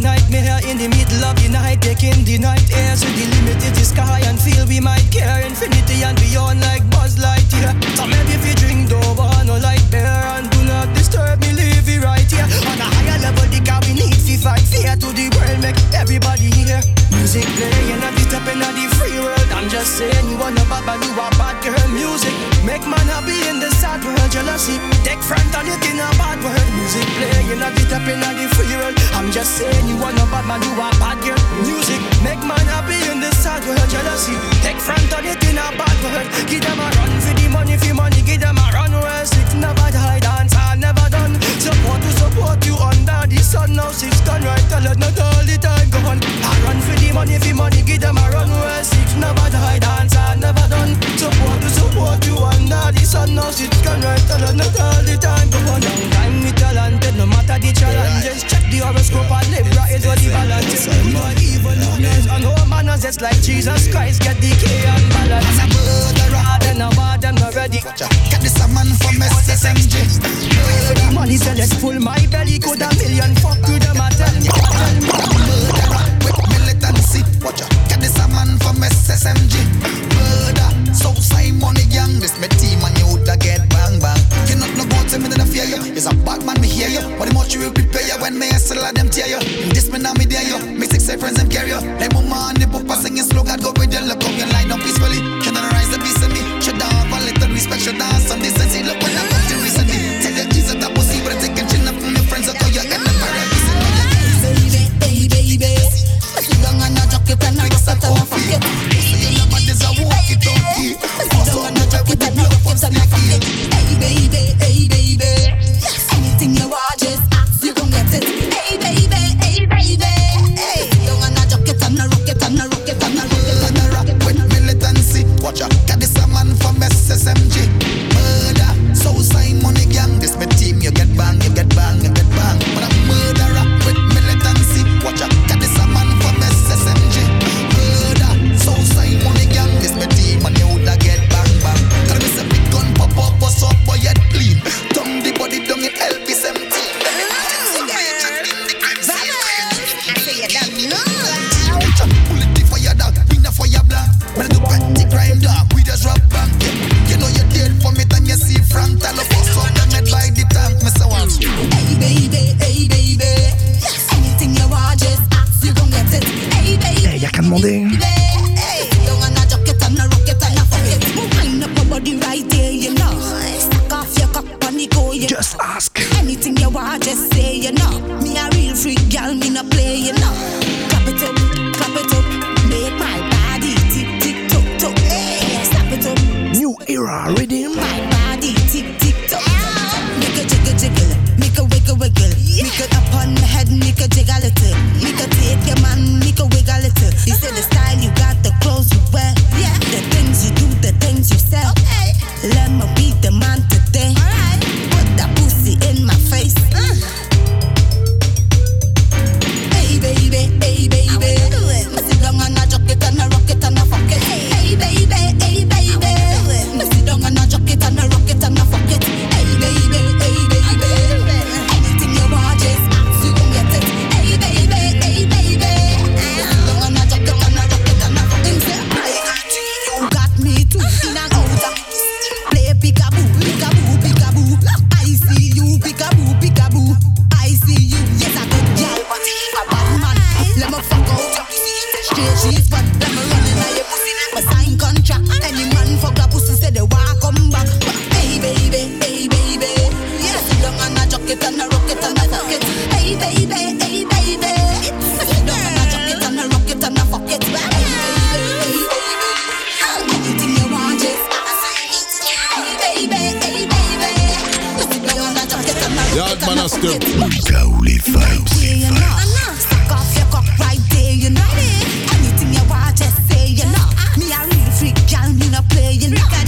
Speaker 23: night. in the middle of the night Taking the night air to the limited the sky and feel we might care infinity and beyond.
Speaker 7: like ok, ok.
Speaker 23: So maybe if you drink
Speaker 7: Vous avez chaussé mon Nike Air
Speaker 23: not disturb me, leave it right here. On a higher level, the car we need to fight fear to the world, make everybody hear. Music playing at the top end of the free world. I'm just saying, you are not bad, man, you are bad girl. Music make man happy in the sad world. Jealousy take front on it in a bad world. Music playing at the top end of the free world. I'm just saying, you are not bad, man, you are bad girl. Music make man happy in the sad world. Jealousy take front on it in a bad world. Give them a run for the money, for money, give them a run where six never die dance. Put you under the sun now, six ton right tell not all the time. Go on, I run for the money, for money, give them a run. Where six never died, dance, I never done. Support Support you under the sun, now shit can right and not all the time. But one time me talented, no matter the challenges. Check the horoscope and Libra is what the balance is. Good evil manners and home manners, just like Jesus Christ, get the K and balance. As a murderer, brother, I'm bad war, I'm ready.
Speaker 24: Get this a man from SSMG.
Speaker 23: For the money, sell it full, my belly could a million. Fuck with them, I tell me.
Speaker 24: Murderer with militancy. Watch out, get this a man from SSMG. Murder. So sign money gang, this my team and you da get bang bang. You not no boat, me that I fear you. It's a bad man, me hear you. But the much you will prepare you when me hustle at them tear you. This me now me dare you. Me six friends them carry you. playing. Like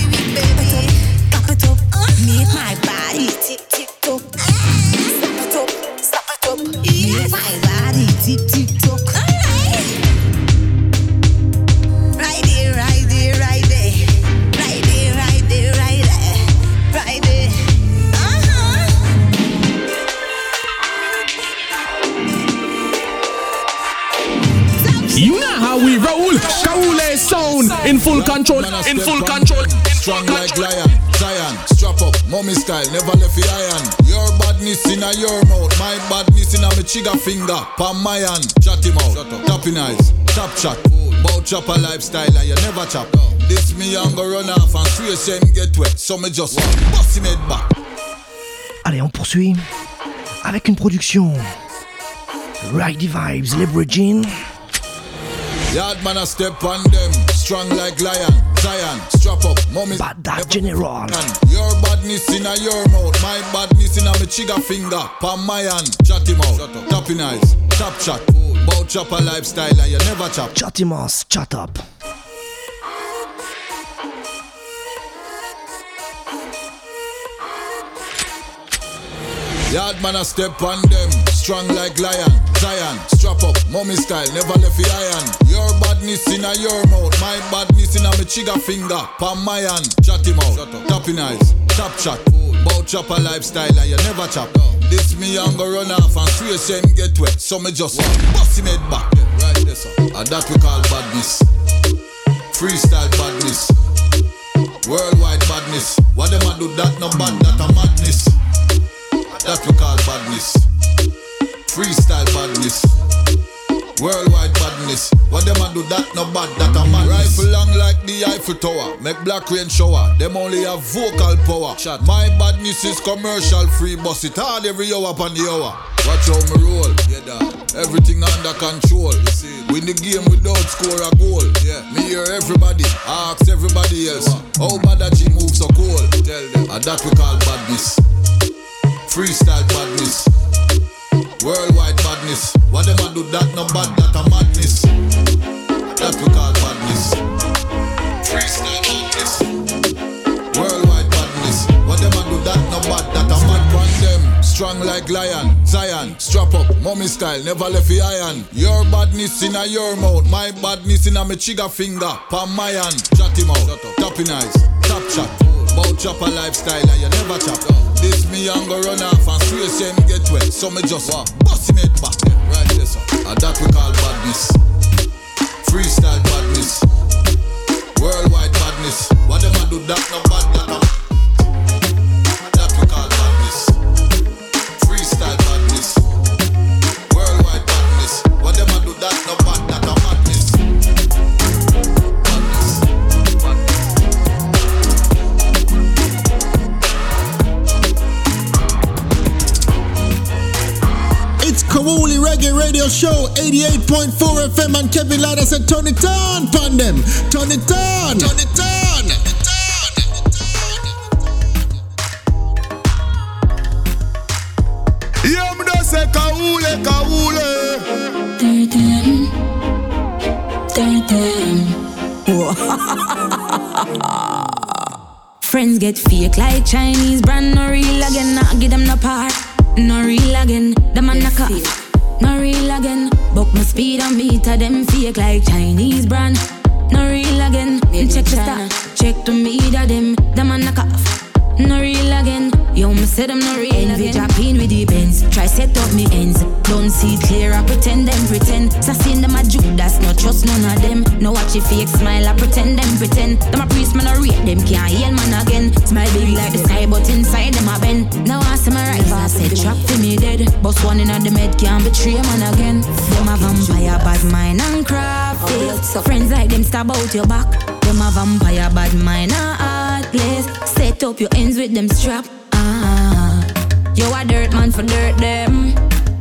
Speaker 24: in
Speaker 2: full control.
Speaker 25: Strong like lion, Zion. Strap up, mommy style, never left the iron. Your badness in a your mouth, my badness in a me trigger finger. Palm my hand, chat him out. Tapping eyes, tap chat. Bout chop a lifestyle and you never chop. This me I'm run off and swear shame get wet. So me just bust him head back.
Speaker 7: Allez, on poursuit avec une production. Righty Vibes, Leveraging.
Speaker 25: Yardman a step on them. Strong like lion, Zion, strap up, mommy.
Speaker 7: Bad that general.
Speaker 25: Your badness in a your mouth, my badness in a me trigger finger, palm my hand, chat him out, tapping eyes, top shot, bout chopper lifestyle and you never chop.
Speaker 7: Chatimos, chat up.
Speaker 25: Yard man a step on them, strong like lion, Zion, strap up, mommy style, never left the iron. Your badness in a your mouth, my badness in a me trigger finger, palm my hand, chat him out, tapping eyes, top shot, bout chopper lifestyle and you never chop. This me young go run off and swear him get wet, so me just bust him head back. Right there, sir. And that we call badness, freestyle badness, worldwide badness. What them a do that no bad, that a madness. That we call badness. Freestyle badness. Worldwide badness. What them a do that no bad, that a madness. Rifle long like the Eiffel Tower. Make black rain shower. Them only have vocal power. My badness is commercial free. Bust it hard every hour upon the hour. Watch how me roll. Yeah, dog. Everything under control. Win the game without score a goal. Yeah. Me hear everybody. Ask everybody else. How bad that G move so cold. Tell them. And that we call badness. Freestyle badness. Worldwide badness. What them a do that no bad, that a madness. That we call badness. Freestyle badness. Worldwide badness. What them a do that no bad, that a mad on them. Strong like lion, Zion, strap up, mommy style, never left the iron. Your badness in a your mouth, my badness in a me trigger finger, palm my hand, chat him out, tapping eyes, top shot. Bout chopper lifestyle and you never chop. This me young go run off and say him get wet, so me just bust him head back. Right there, sir. And that we call badness. Freestyle badness. Worldwide badness. What them a do that no bad, that a
Speaker 14: Radio Show 88.4 FM and Kevin Lada said turn it on, pan them. Turn it on. Turn it on.
Speaker 22: Yeah, me just say kaule, kaule.
Speaker 26: Friends get fake like Chinese brand, no real again. Not give them no part, no real again. The man knock off, no real again. Book my speed and meter them fake like Chinese brand, no real again. check the star, check the meter them. The man knock off, no real again. Yo, me say them no real Envy again. with the bends, try set up me ends. Don't see clear, I pretend them pretend. Sassy them a Judas, no trust none of them. No watch your fake smile, I pretend them pretend. Them a priest, man, I rate them, can't heal man again. Smile big like the sky, but inside them a bend. Now I see my rise, I said trap to me dead. Boss one in the med, can't betray man again. Them a vampire, bad mind and crafty. So friends like them stab out your back. Them a vampire, bad mind and hard place. Set up your ends with them strap. You a dirt man for dirt them.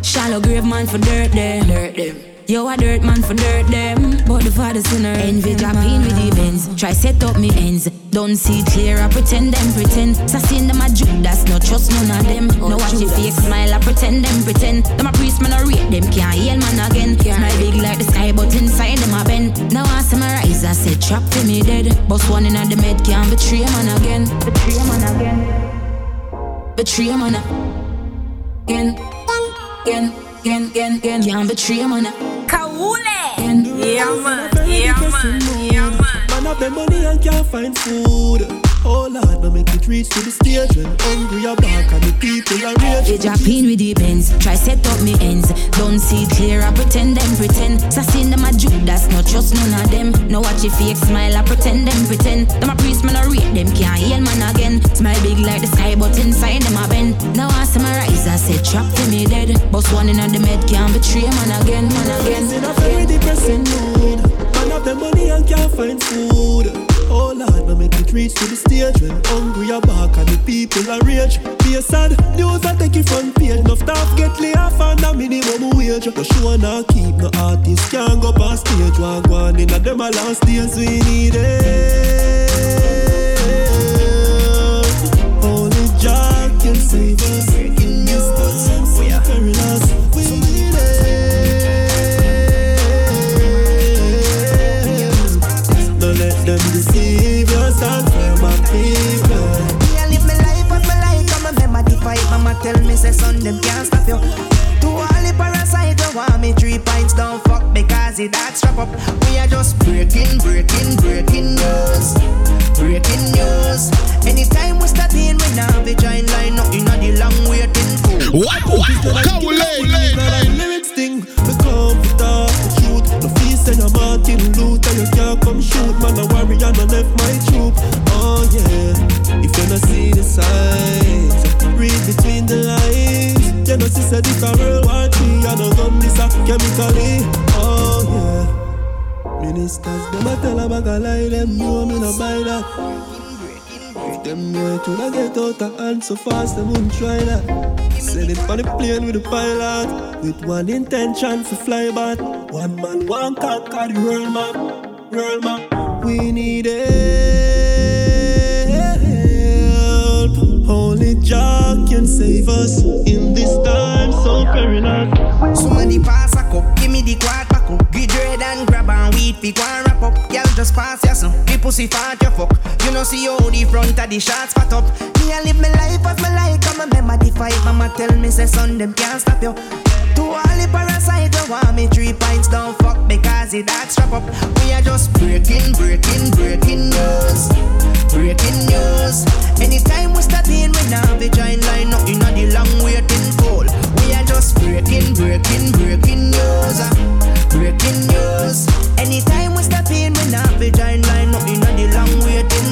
Speaker 26: Shallow grave man for dirt them. Dirt them. You a dirt man for dirt them. But the father sinner envy dropping with the bends. Try set up me ends. Don't see clear, I pretend them pretend. Sassy them a that's no trust none of them. Oh, no watch your fake smile, I pretend them pretend. Them a priest, man, I rate them. Can't heal man again. Smile big like the sky, but inside them a bend. Now I see my rise, I said trap to me dead. Boss one in the med, can't betray man again. Betray man again. Betray man again. Again, again, again, again. Can't betray man
Speaker 27: Kaule. Yeah, man. Yeah, man. Yeah, man.
Speaker 28: Man have the money and can't find food. Oh Lord, no make it reach to the stage when hungry are back and the people are rage.
Speaker 26: They dropping with the bends, try set up me ends. Don't see clear, I pretend them pretend. Sassy them a Judas, no trust none of them. No watch your fake smile, I pretend them pretend. Them a priest, man, I rate them, can't heal man again. Smile big like the sky, but inside them a bend. Now I see my rise, I said trap to me dead. Boss one in the med, can't betray man again, man again.
Speaker 28: In a very depressing mood. Man have the money and can't find food. Oh Lord, now make it reach to the stage when hungry are back and the people are rage. Be sad news that take it front page. Enough staff get lay off and a minimum wage. No show now keep no artist can't go past stage. One go on in them a last days we need it. Only Jah can save us.
Speaker 15: Tell me say son them can't stop you. To all the parasite you want me three pints down fuck because it that strap up.
Speaker 28: Of hand so fast, them wouldn't try that. It on the plane with the pilot, with one intention to fly back. One man, one conquer the world map, world map. We need help. Only Jah can save us in this time so perilous.
Speaker 15: Somebody pass a cup, give me the quad and weed, pick one wrap up. Girl, just pass your son. The pussy fat, you fuck. You know, see how the front of the shots spot up. Me, I live my life as my life. Come remember the fight. Mama tell me, say, son, them can't stop you. To all the parasite, you want me three pints down fuck because it that strap up. We are just breaking, breaking, breaking news. Breaking news. Anytime we start in, we now be join line up in the long waiting pool. We are just breaking, breaking, breaking news. Breaking news. Anytime we step in, we not be join line up in the long waiting.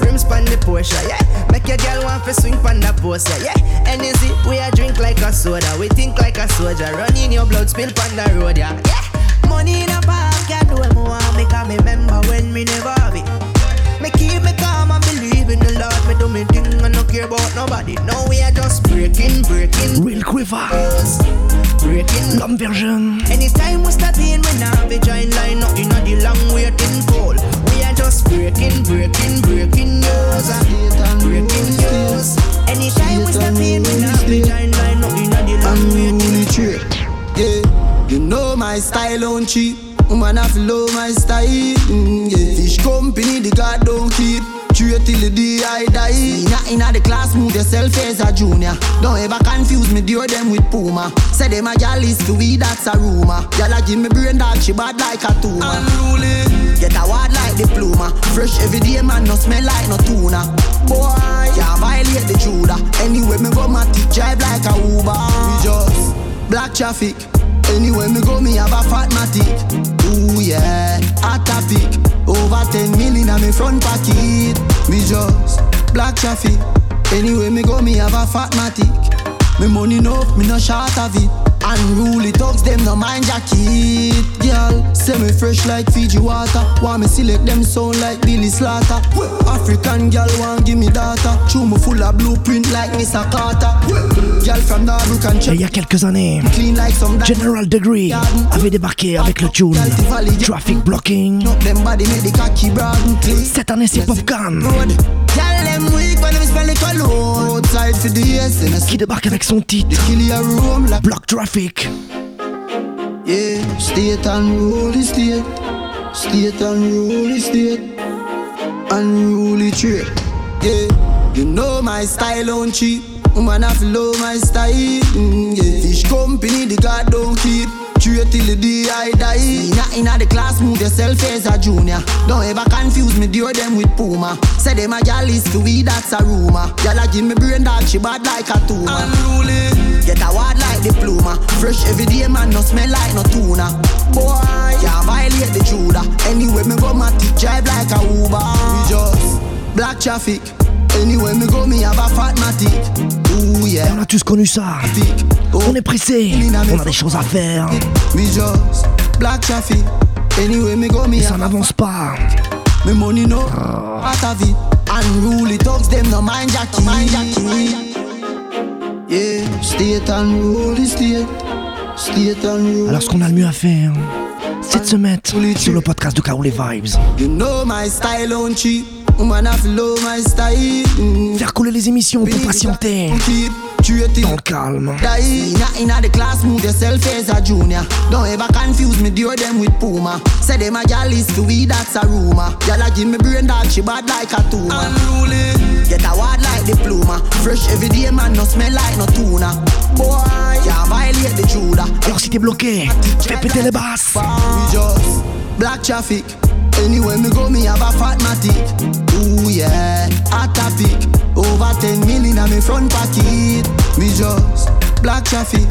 Speaker 15: Rims pan the Porsche, yeah. Make your girl want to swing pan the poster, yeah. Energy, we a drink like a soda, we think like a soldier. Run in your blood, spill pan the road, yeah. Yeah. Money in a pocket, do me want me can remember when me never have it. Me keep me calm and believe in the Lord. Me do me thing and no care about nobody. No, we are just breaking, breaking.
Speaker 7: Real Quiver.
Speaker 15: Breaking.
Speaker 7: L'homme version.
Speaker 15: Anytime we start in, we now be join line up in the long waiting pool. We are just breaking, breaking, breaking news. Breaking news. Anytime we step in, we now be join line up in the long waiting pool.
Speaker 5: Yeah, you know my style on cheap. Woman, I follow my style. Mm, yeah. Fish company, the God don't keep. True till the day I die. Inna inna the class, move yourself as a junior. Don't ever confuse me, deal them with Puma. Say them a gal is to we, that's a rumor. Gal a give me brain dog, she bad like a tumor. Unruly, get a word like diploma. Fresh every day, man, no smell like no tuna. Boy, can't violate the Judah. Anyway, me go my teeth drive like a Uber. We just black traffic. Anywhere me go, me have a fat matic. Ooh yeah, hot topic. Over 10 million on me front pocket. Me just black traffic. Anywhere me go, me have a fat matic. Me money no, me no short of it. Unruly thugs, them no mind jacket. Girl, say me fresh like Fiji water. Want me select them sound like Billy Slaughter. African girl want give me data. Chew me full of blueprint like Mr. Carter. Girl from Norbrook and
Speaker 7: Et il y a quelques années,
Speaker 5: Clean like some
Speaker 7: General Degree avait débarqué avec le tune Traffic Blocking.
Speaker 5: Them body make the cocky broad and clean.
Speaker 7: Cette année, c'est Popcaan
Speaker 5: Tell them weak when them spell it alone. Outside for the yes
Speaker 7: qui débarque avec son titre
Speaker 5: kill your room like
Speaker 7: Block Traffic.
Speaker 5: Yeah, state unruly state. State unruly state. Unruly trade. Yeah, you know my style on cheap. Woman, I follow my style. Mm, yeah, fish company, the God don't keep. True till the day I die. Inna inna the class, move yourself as a junior. Don't ever confuse me, deal them with Puma. Say them a gal is to that's a rumor. Gal a give me brain dog, she bad like a tumor. Unruly, get a word like diploma. Fresh every day, man, no smell like no tuna. Boy, can't violate the Judah. Anyway, me go my teeth drive like a Uber. We just black traffic. Anyway, me go, me have a fat matic. Ooh yeah.
Speaker 7: On a tous connu ça. On est pressé. On a des choses à faire.
Speaker 5: We just black traffic. Anyway, me go me
Speaker 7: Ça n'avance pas.
Speaker 5: Me money no out of it. Unruly thugs, them no mind Jackie. Mind Jackie. Yeah, state unruly state. State unruly.
Speaker 7: Alors ce qu'on a le mieux à faire, c'est de se mettre sur le podcast de Kaoulé Vibes.
Speaker 5: You know my style on cheap. Woman, I flow my style.
Speaker 7: Faire couler les émissions pour patienter. Dans le calme.
Speaker 5: Die in a the class, move yourself as a junior. Don't ever confuse me, deal them with Puma. Say them a gal is to we, that's a rumor. Gal a give me brain dog, she bad like a tumor. Unruly, get a word like diploma. Fresh every day, man, no smell like no tuna. Boy, can't violate the Judah.
Speaker 7: Alors si t'es bloqué, fais péter les basses.
Speaker 5: We just black traffic. Anywhere me go, me have a fat matic. Ooh yeah, hot topic. Over 10 million on me front pocket. Me just black traffic.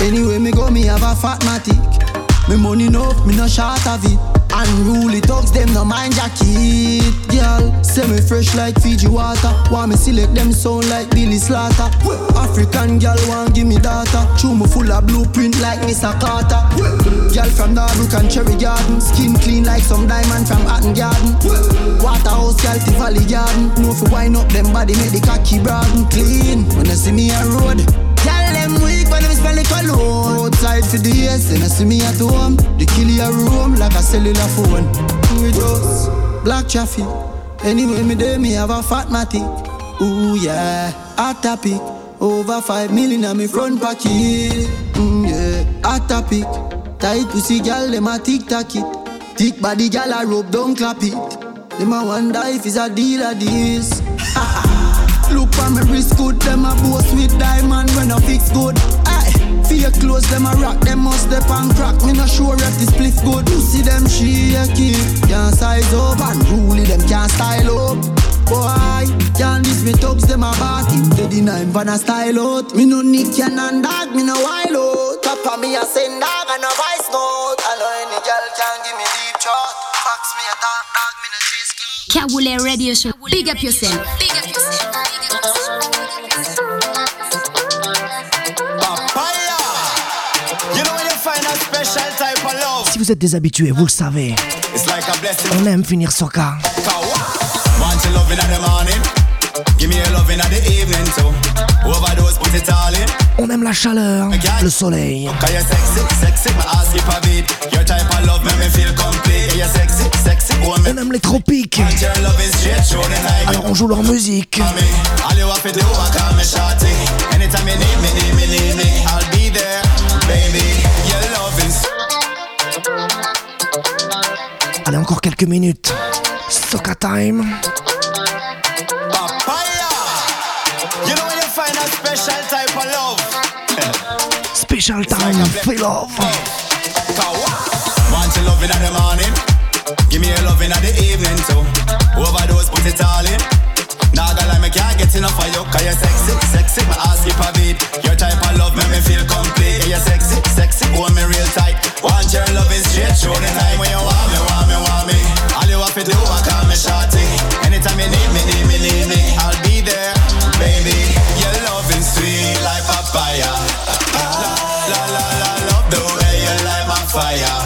Speaker 5: Anywhere me go, me have a fat matic. Me money no, me no short of it. Unruly thugs, them no mind jacket. Girl, say me fresh like Fiji water. Want me select them sound like Billy Slaughter. African girl want give me data. Chew me full of blueprint like Mr. Carter. Girl from Norbrook and Cherry Garden. Skin clean like some diamond from Hatton Garden. Waterhouse, girl, the Valley Garden. No fi wind up them body, make the cocky broaden. Clean, when you see me a road. Tell them weak when the cologne Outside for the years, then I see me at home. The kill your room like a cellular phone. We just black traffic Anyway, me day me have a fat matic Ooh yeah, hot topic. Over five million on me front pocket. Mm, yeah, hot topic. Tight pussy gal, them a tick tack it. Thick body gal a rope, don't clap it. Them a wonder if it's a deal of this. Look for me wrist good, them a boast with diamond when I fix good. Aye, fake clothes, them a rock, them must step and crack. Me not sure if this spliff good. You see them shaky, can't size up and rule them can't style up. Boy, can't this me thugs, them a party. They deny him van a style out. Me no Nick and dog, me no wild out. Top of me a send dog and a vice note. I know any girl can give me deep shot. Fox me a talk dog, me no chase
Speaker 26: Kaoulé Radio Show. Big up yourself. Big up yourself.
Speaker 7: Si vous êtes des habitués, vous le savez. On aime finir soca. On aime la chaleur, le soleil. On aime les tropiques. Alors on joue leur musique. Allez, encore quelques minutes. Soca time.
Speaker 29: You know you find a special type of love.
Speaker 7: Special time, feel love.
Speaker 29: Want your loving in the morning, give me a loving in the evening too. Overdose, put it all in. Nah, girl, I can't get enough of you, cause you're sexy, sexy, my ass keep a beat. Your type of love make me feel complete. Yeah, you're sexy, sexy, hold me real tight. Want your loving straight through the night. When you want me, want me, want me. All you have to do, I call me shorty. Anytime you need me, need me, need me, I'll be there, baby. Your loving sweet like papaya. La, la, la, la, love the way you light my fire.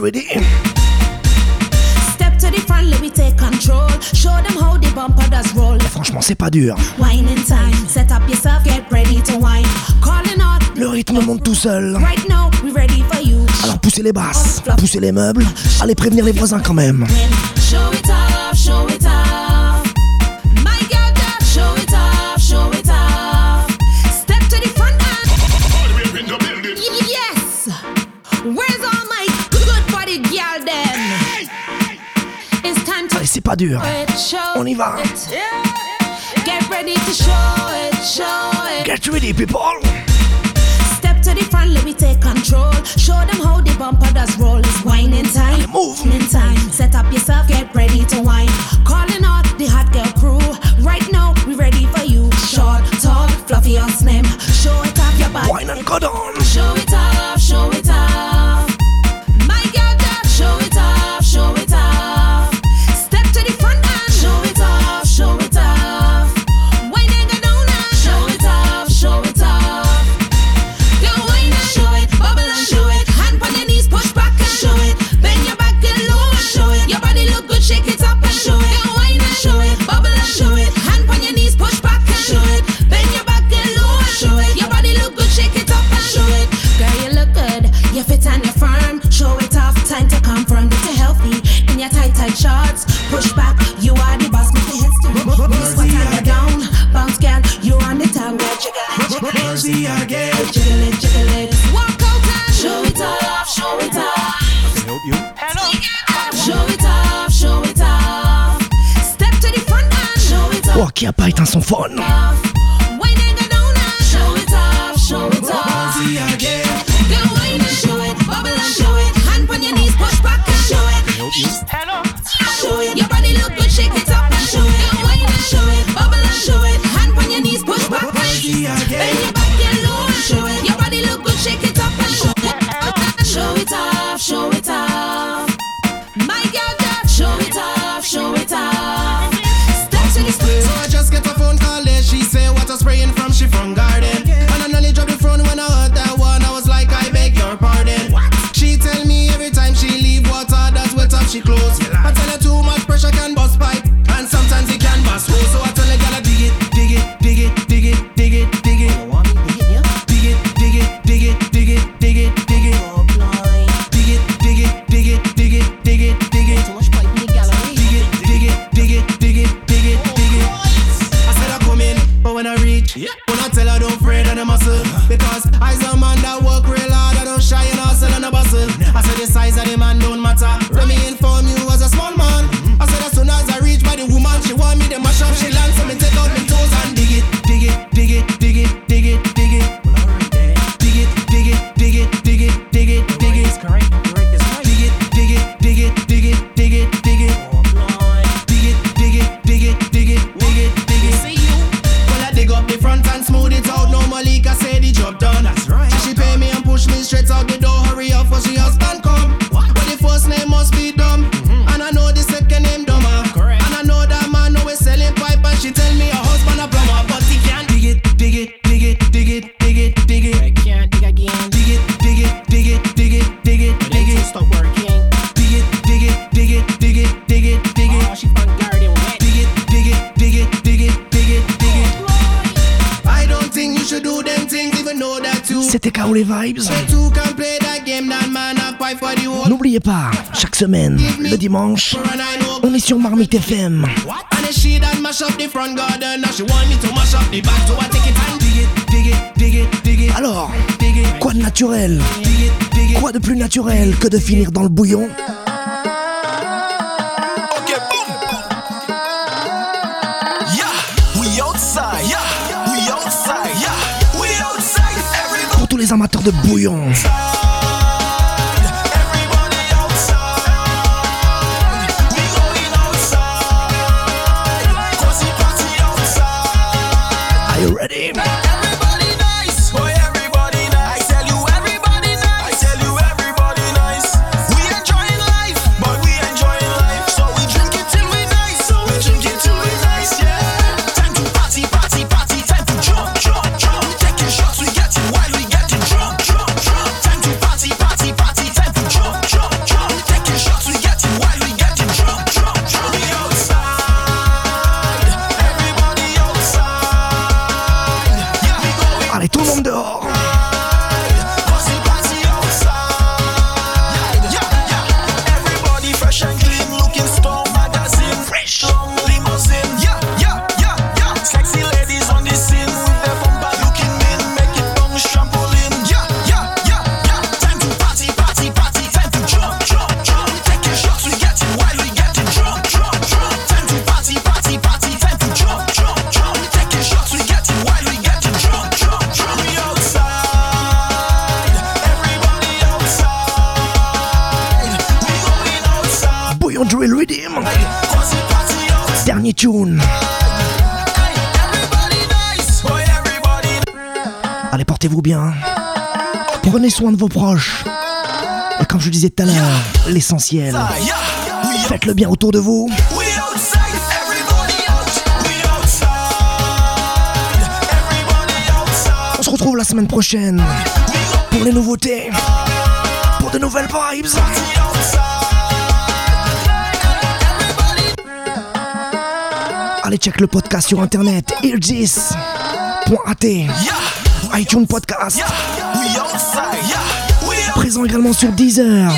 Speaker 30: ready.
Speaker 31: Step to the front, let me take control. Show them how the bumper does roll.
Speaker 30: Franchement, c'est pas dur.
Speaker 31: Winding time, set up yourself, get ready to wind. Calling out.
Speaker 30: Le rythme monte tout seul.
Speaker 31: Right now, we ready for you.
Speaker 30: Alors poussez les basses, poussez les meubles, allez prévenir les voisins quand même.
Speaker 31: Show it off, show it
Speaker 30: On y va.
Speaker 31: Get ready to show it, show it.
Speaker 30: Get ready, people.
Speaker 31: Step to the front, let me take control. Show them how the bumper does roll. It's whining time. Movement time. Set up yourself, get ready to whine. Calling out the hot girl crew. Right now, we ready for you. Short, tall, fluffy on slim. Show it off your body.
Speaker 30: Wine and go le dimanche, on est sur Marmite FM. Alors, quoi de naturel? Quoi de plus naturel que de finir dans le bouillon? Pour tous les amateurs de bouillon.
Speaker 7: vos proches. Et comme je disais tout à l'heure, l'essentiel, faites le bien autour de vous. On se retrouve la semaine prochaine pour les nouveautés, pour de nouvelles vibes. Allez check le podcast sur internet, eargis.at, iTunes Podcast. Présent également sur Deezer.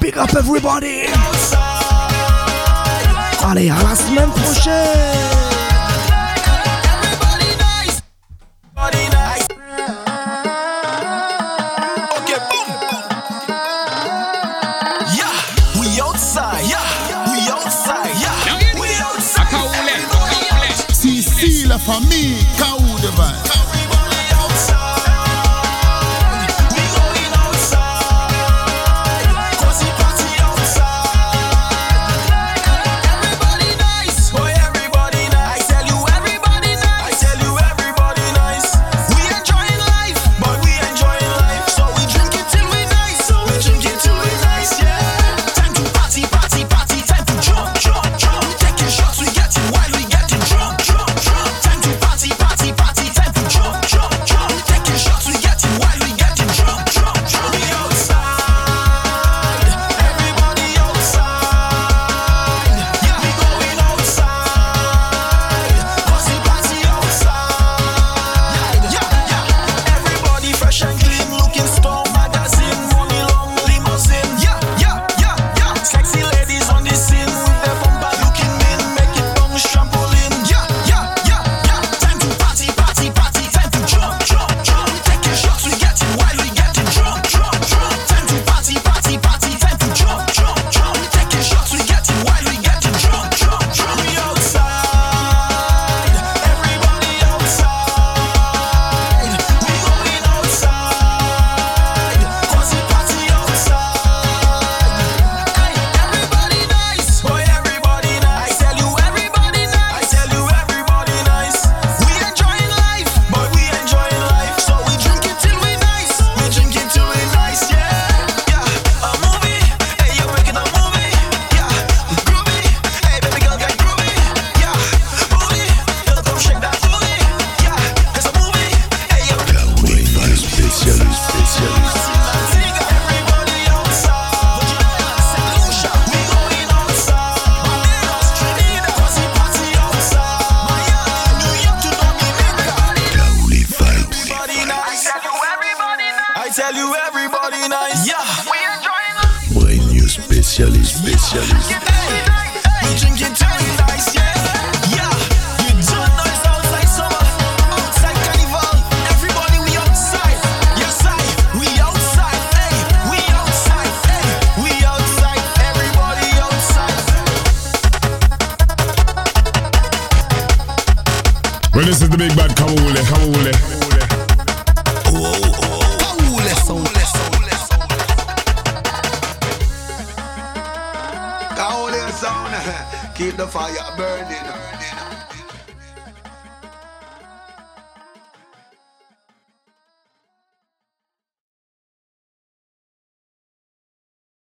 Speaker 7: Big up everybody. Allez, à la semaine prochaine.
Speaker 4: for me.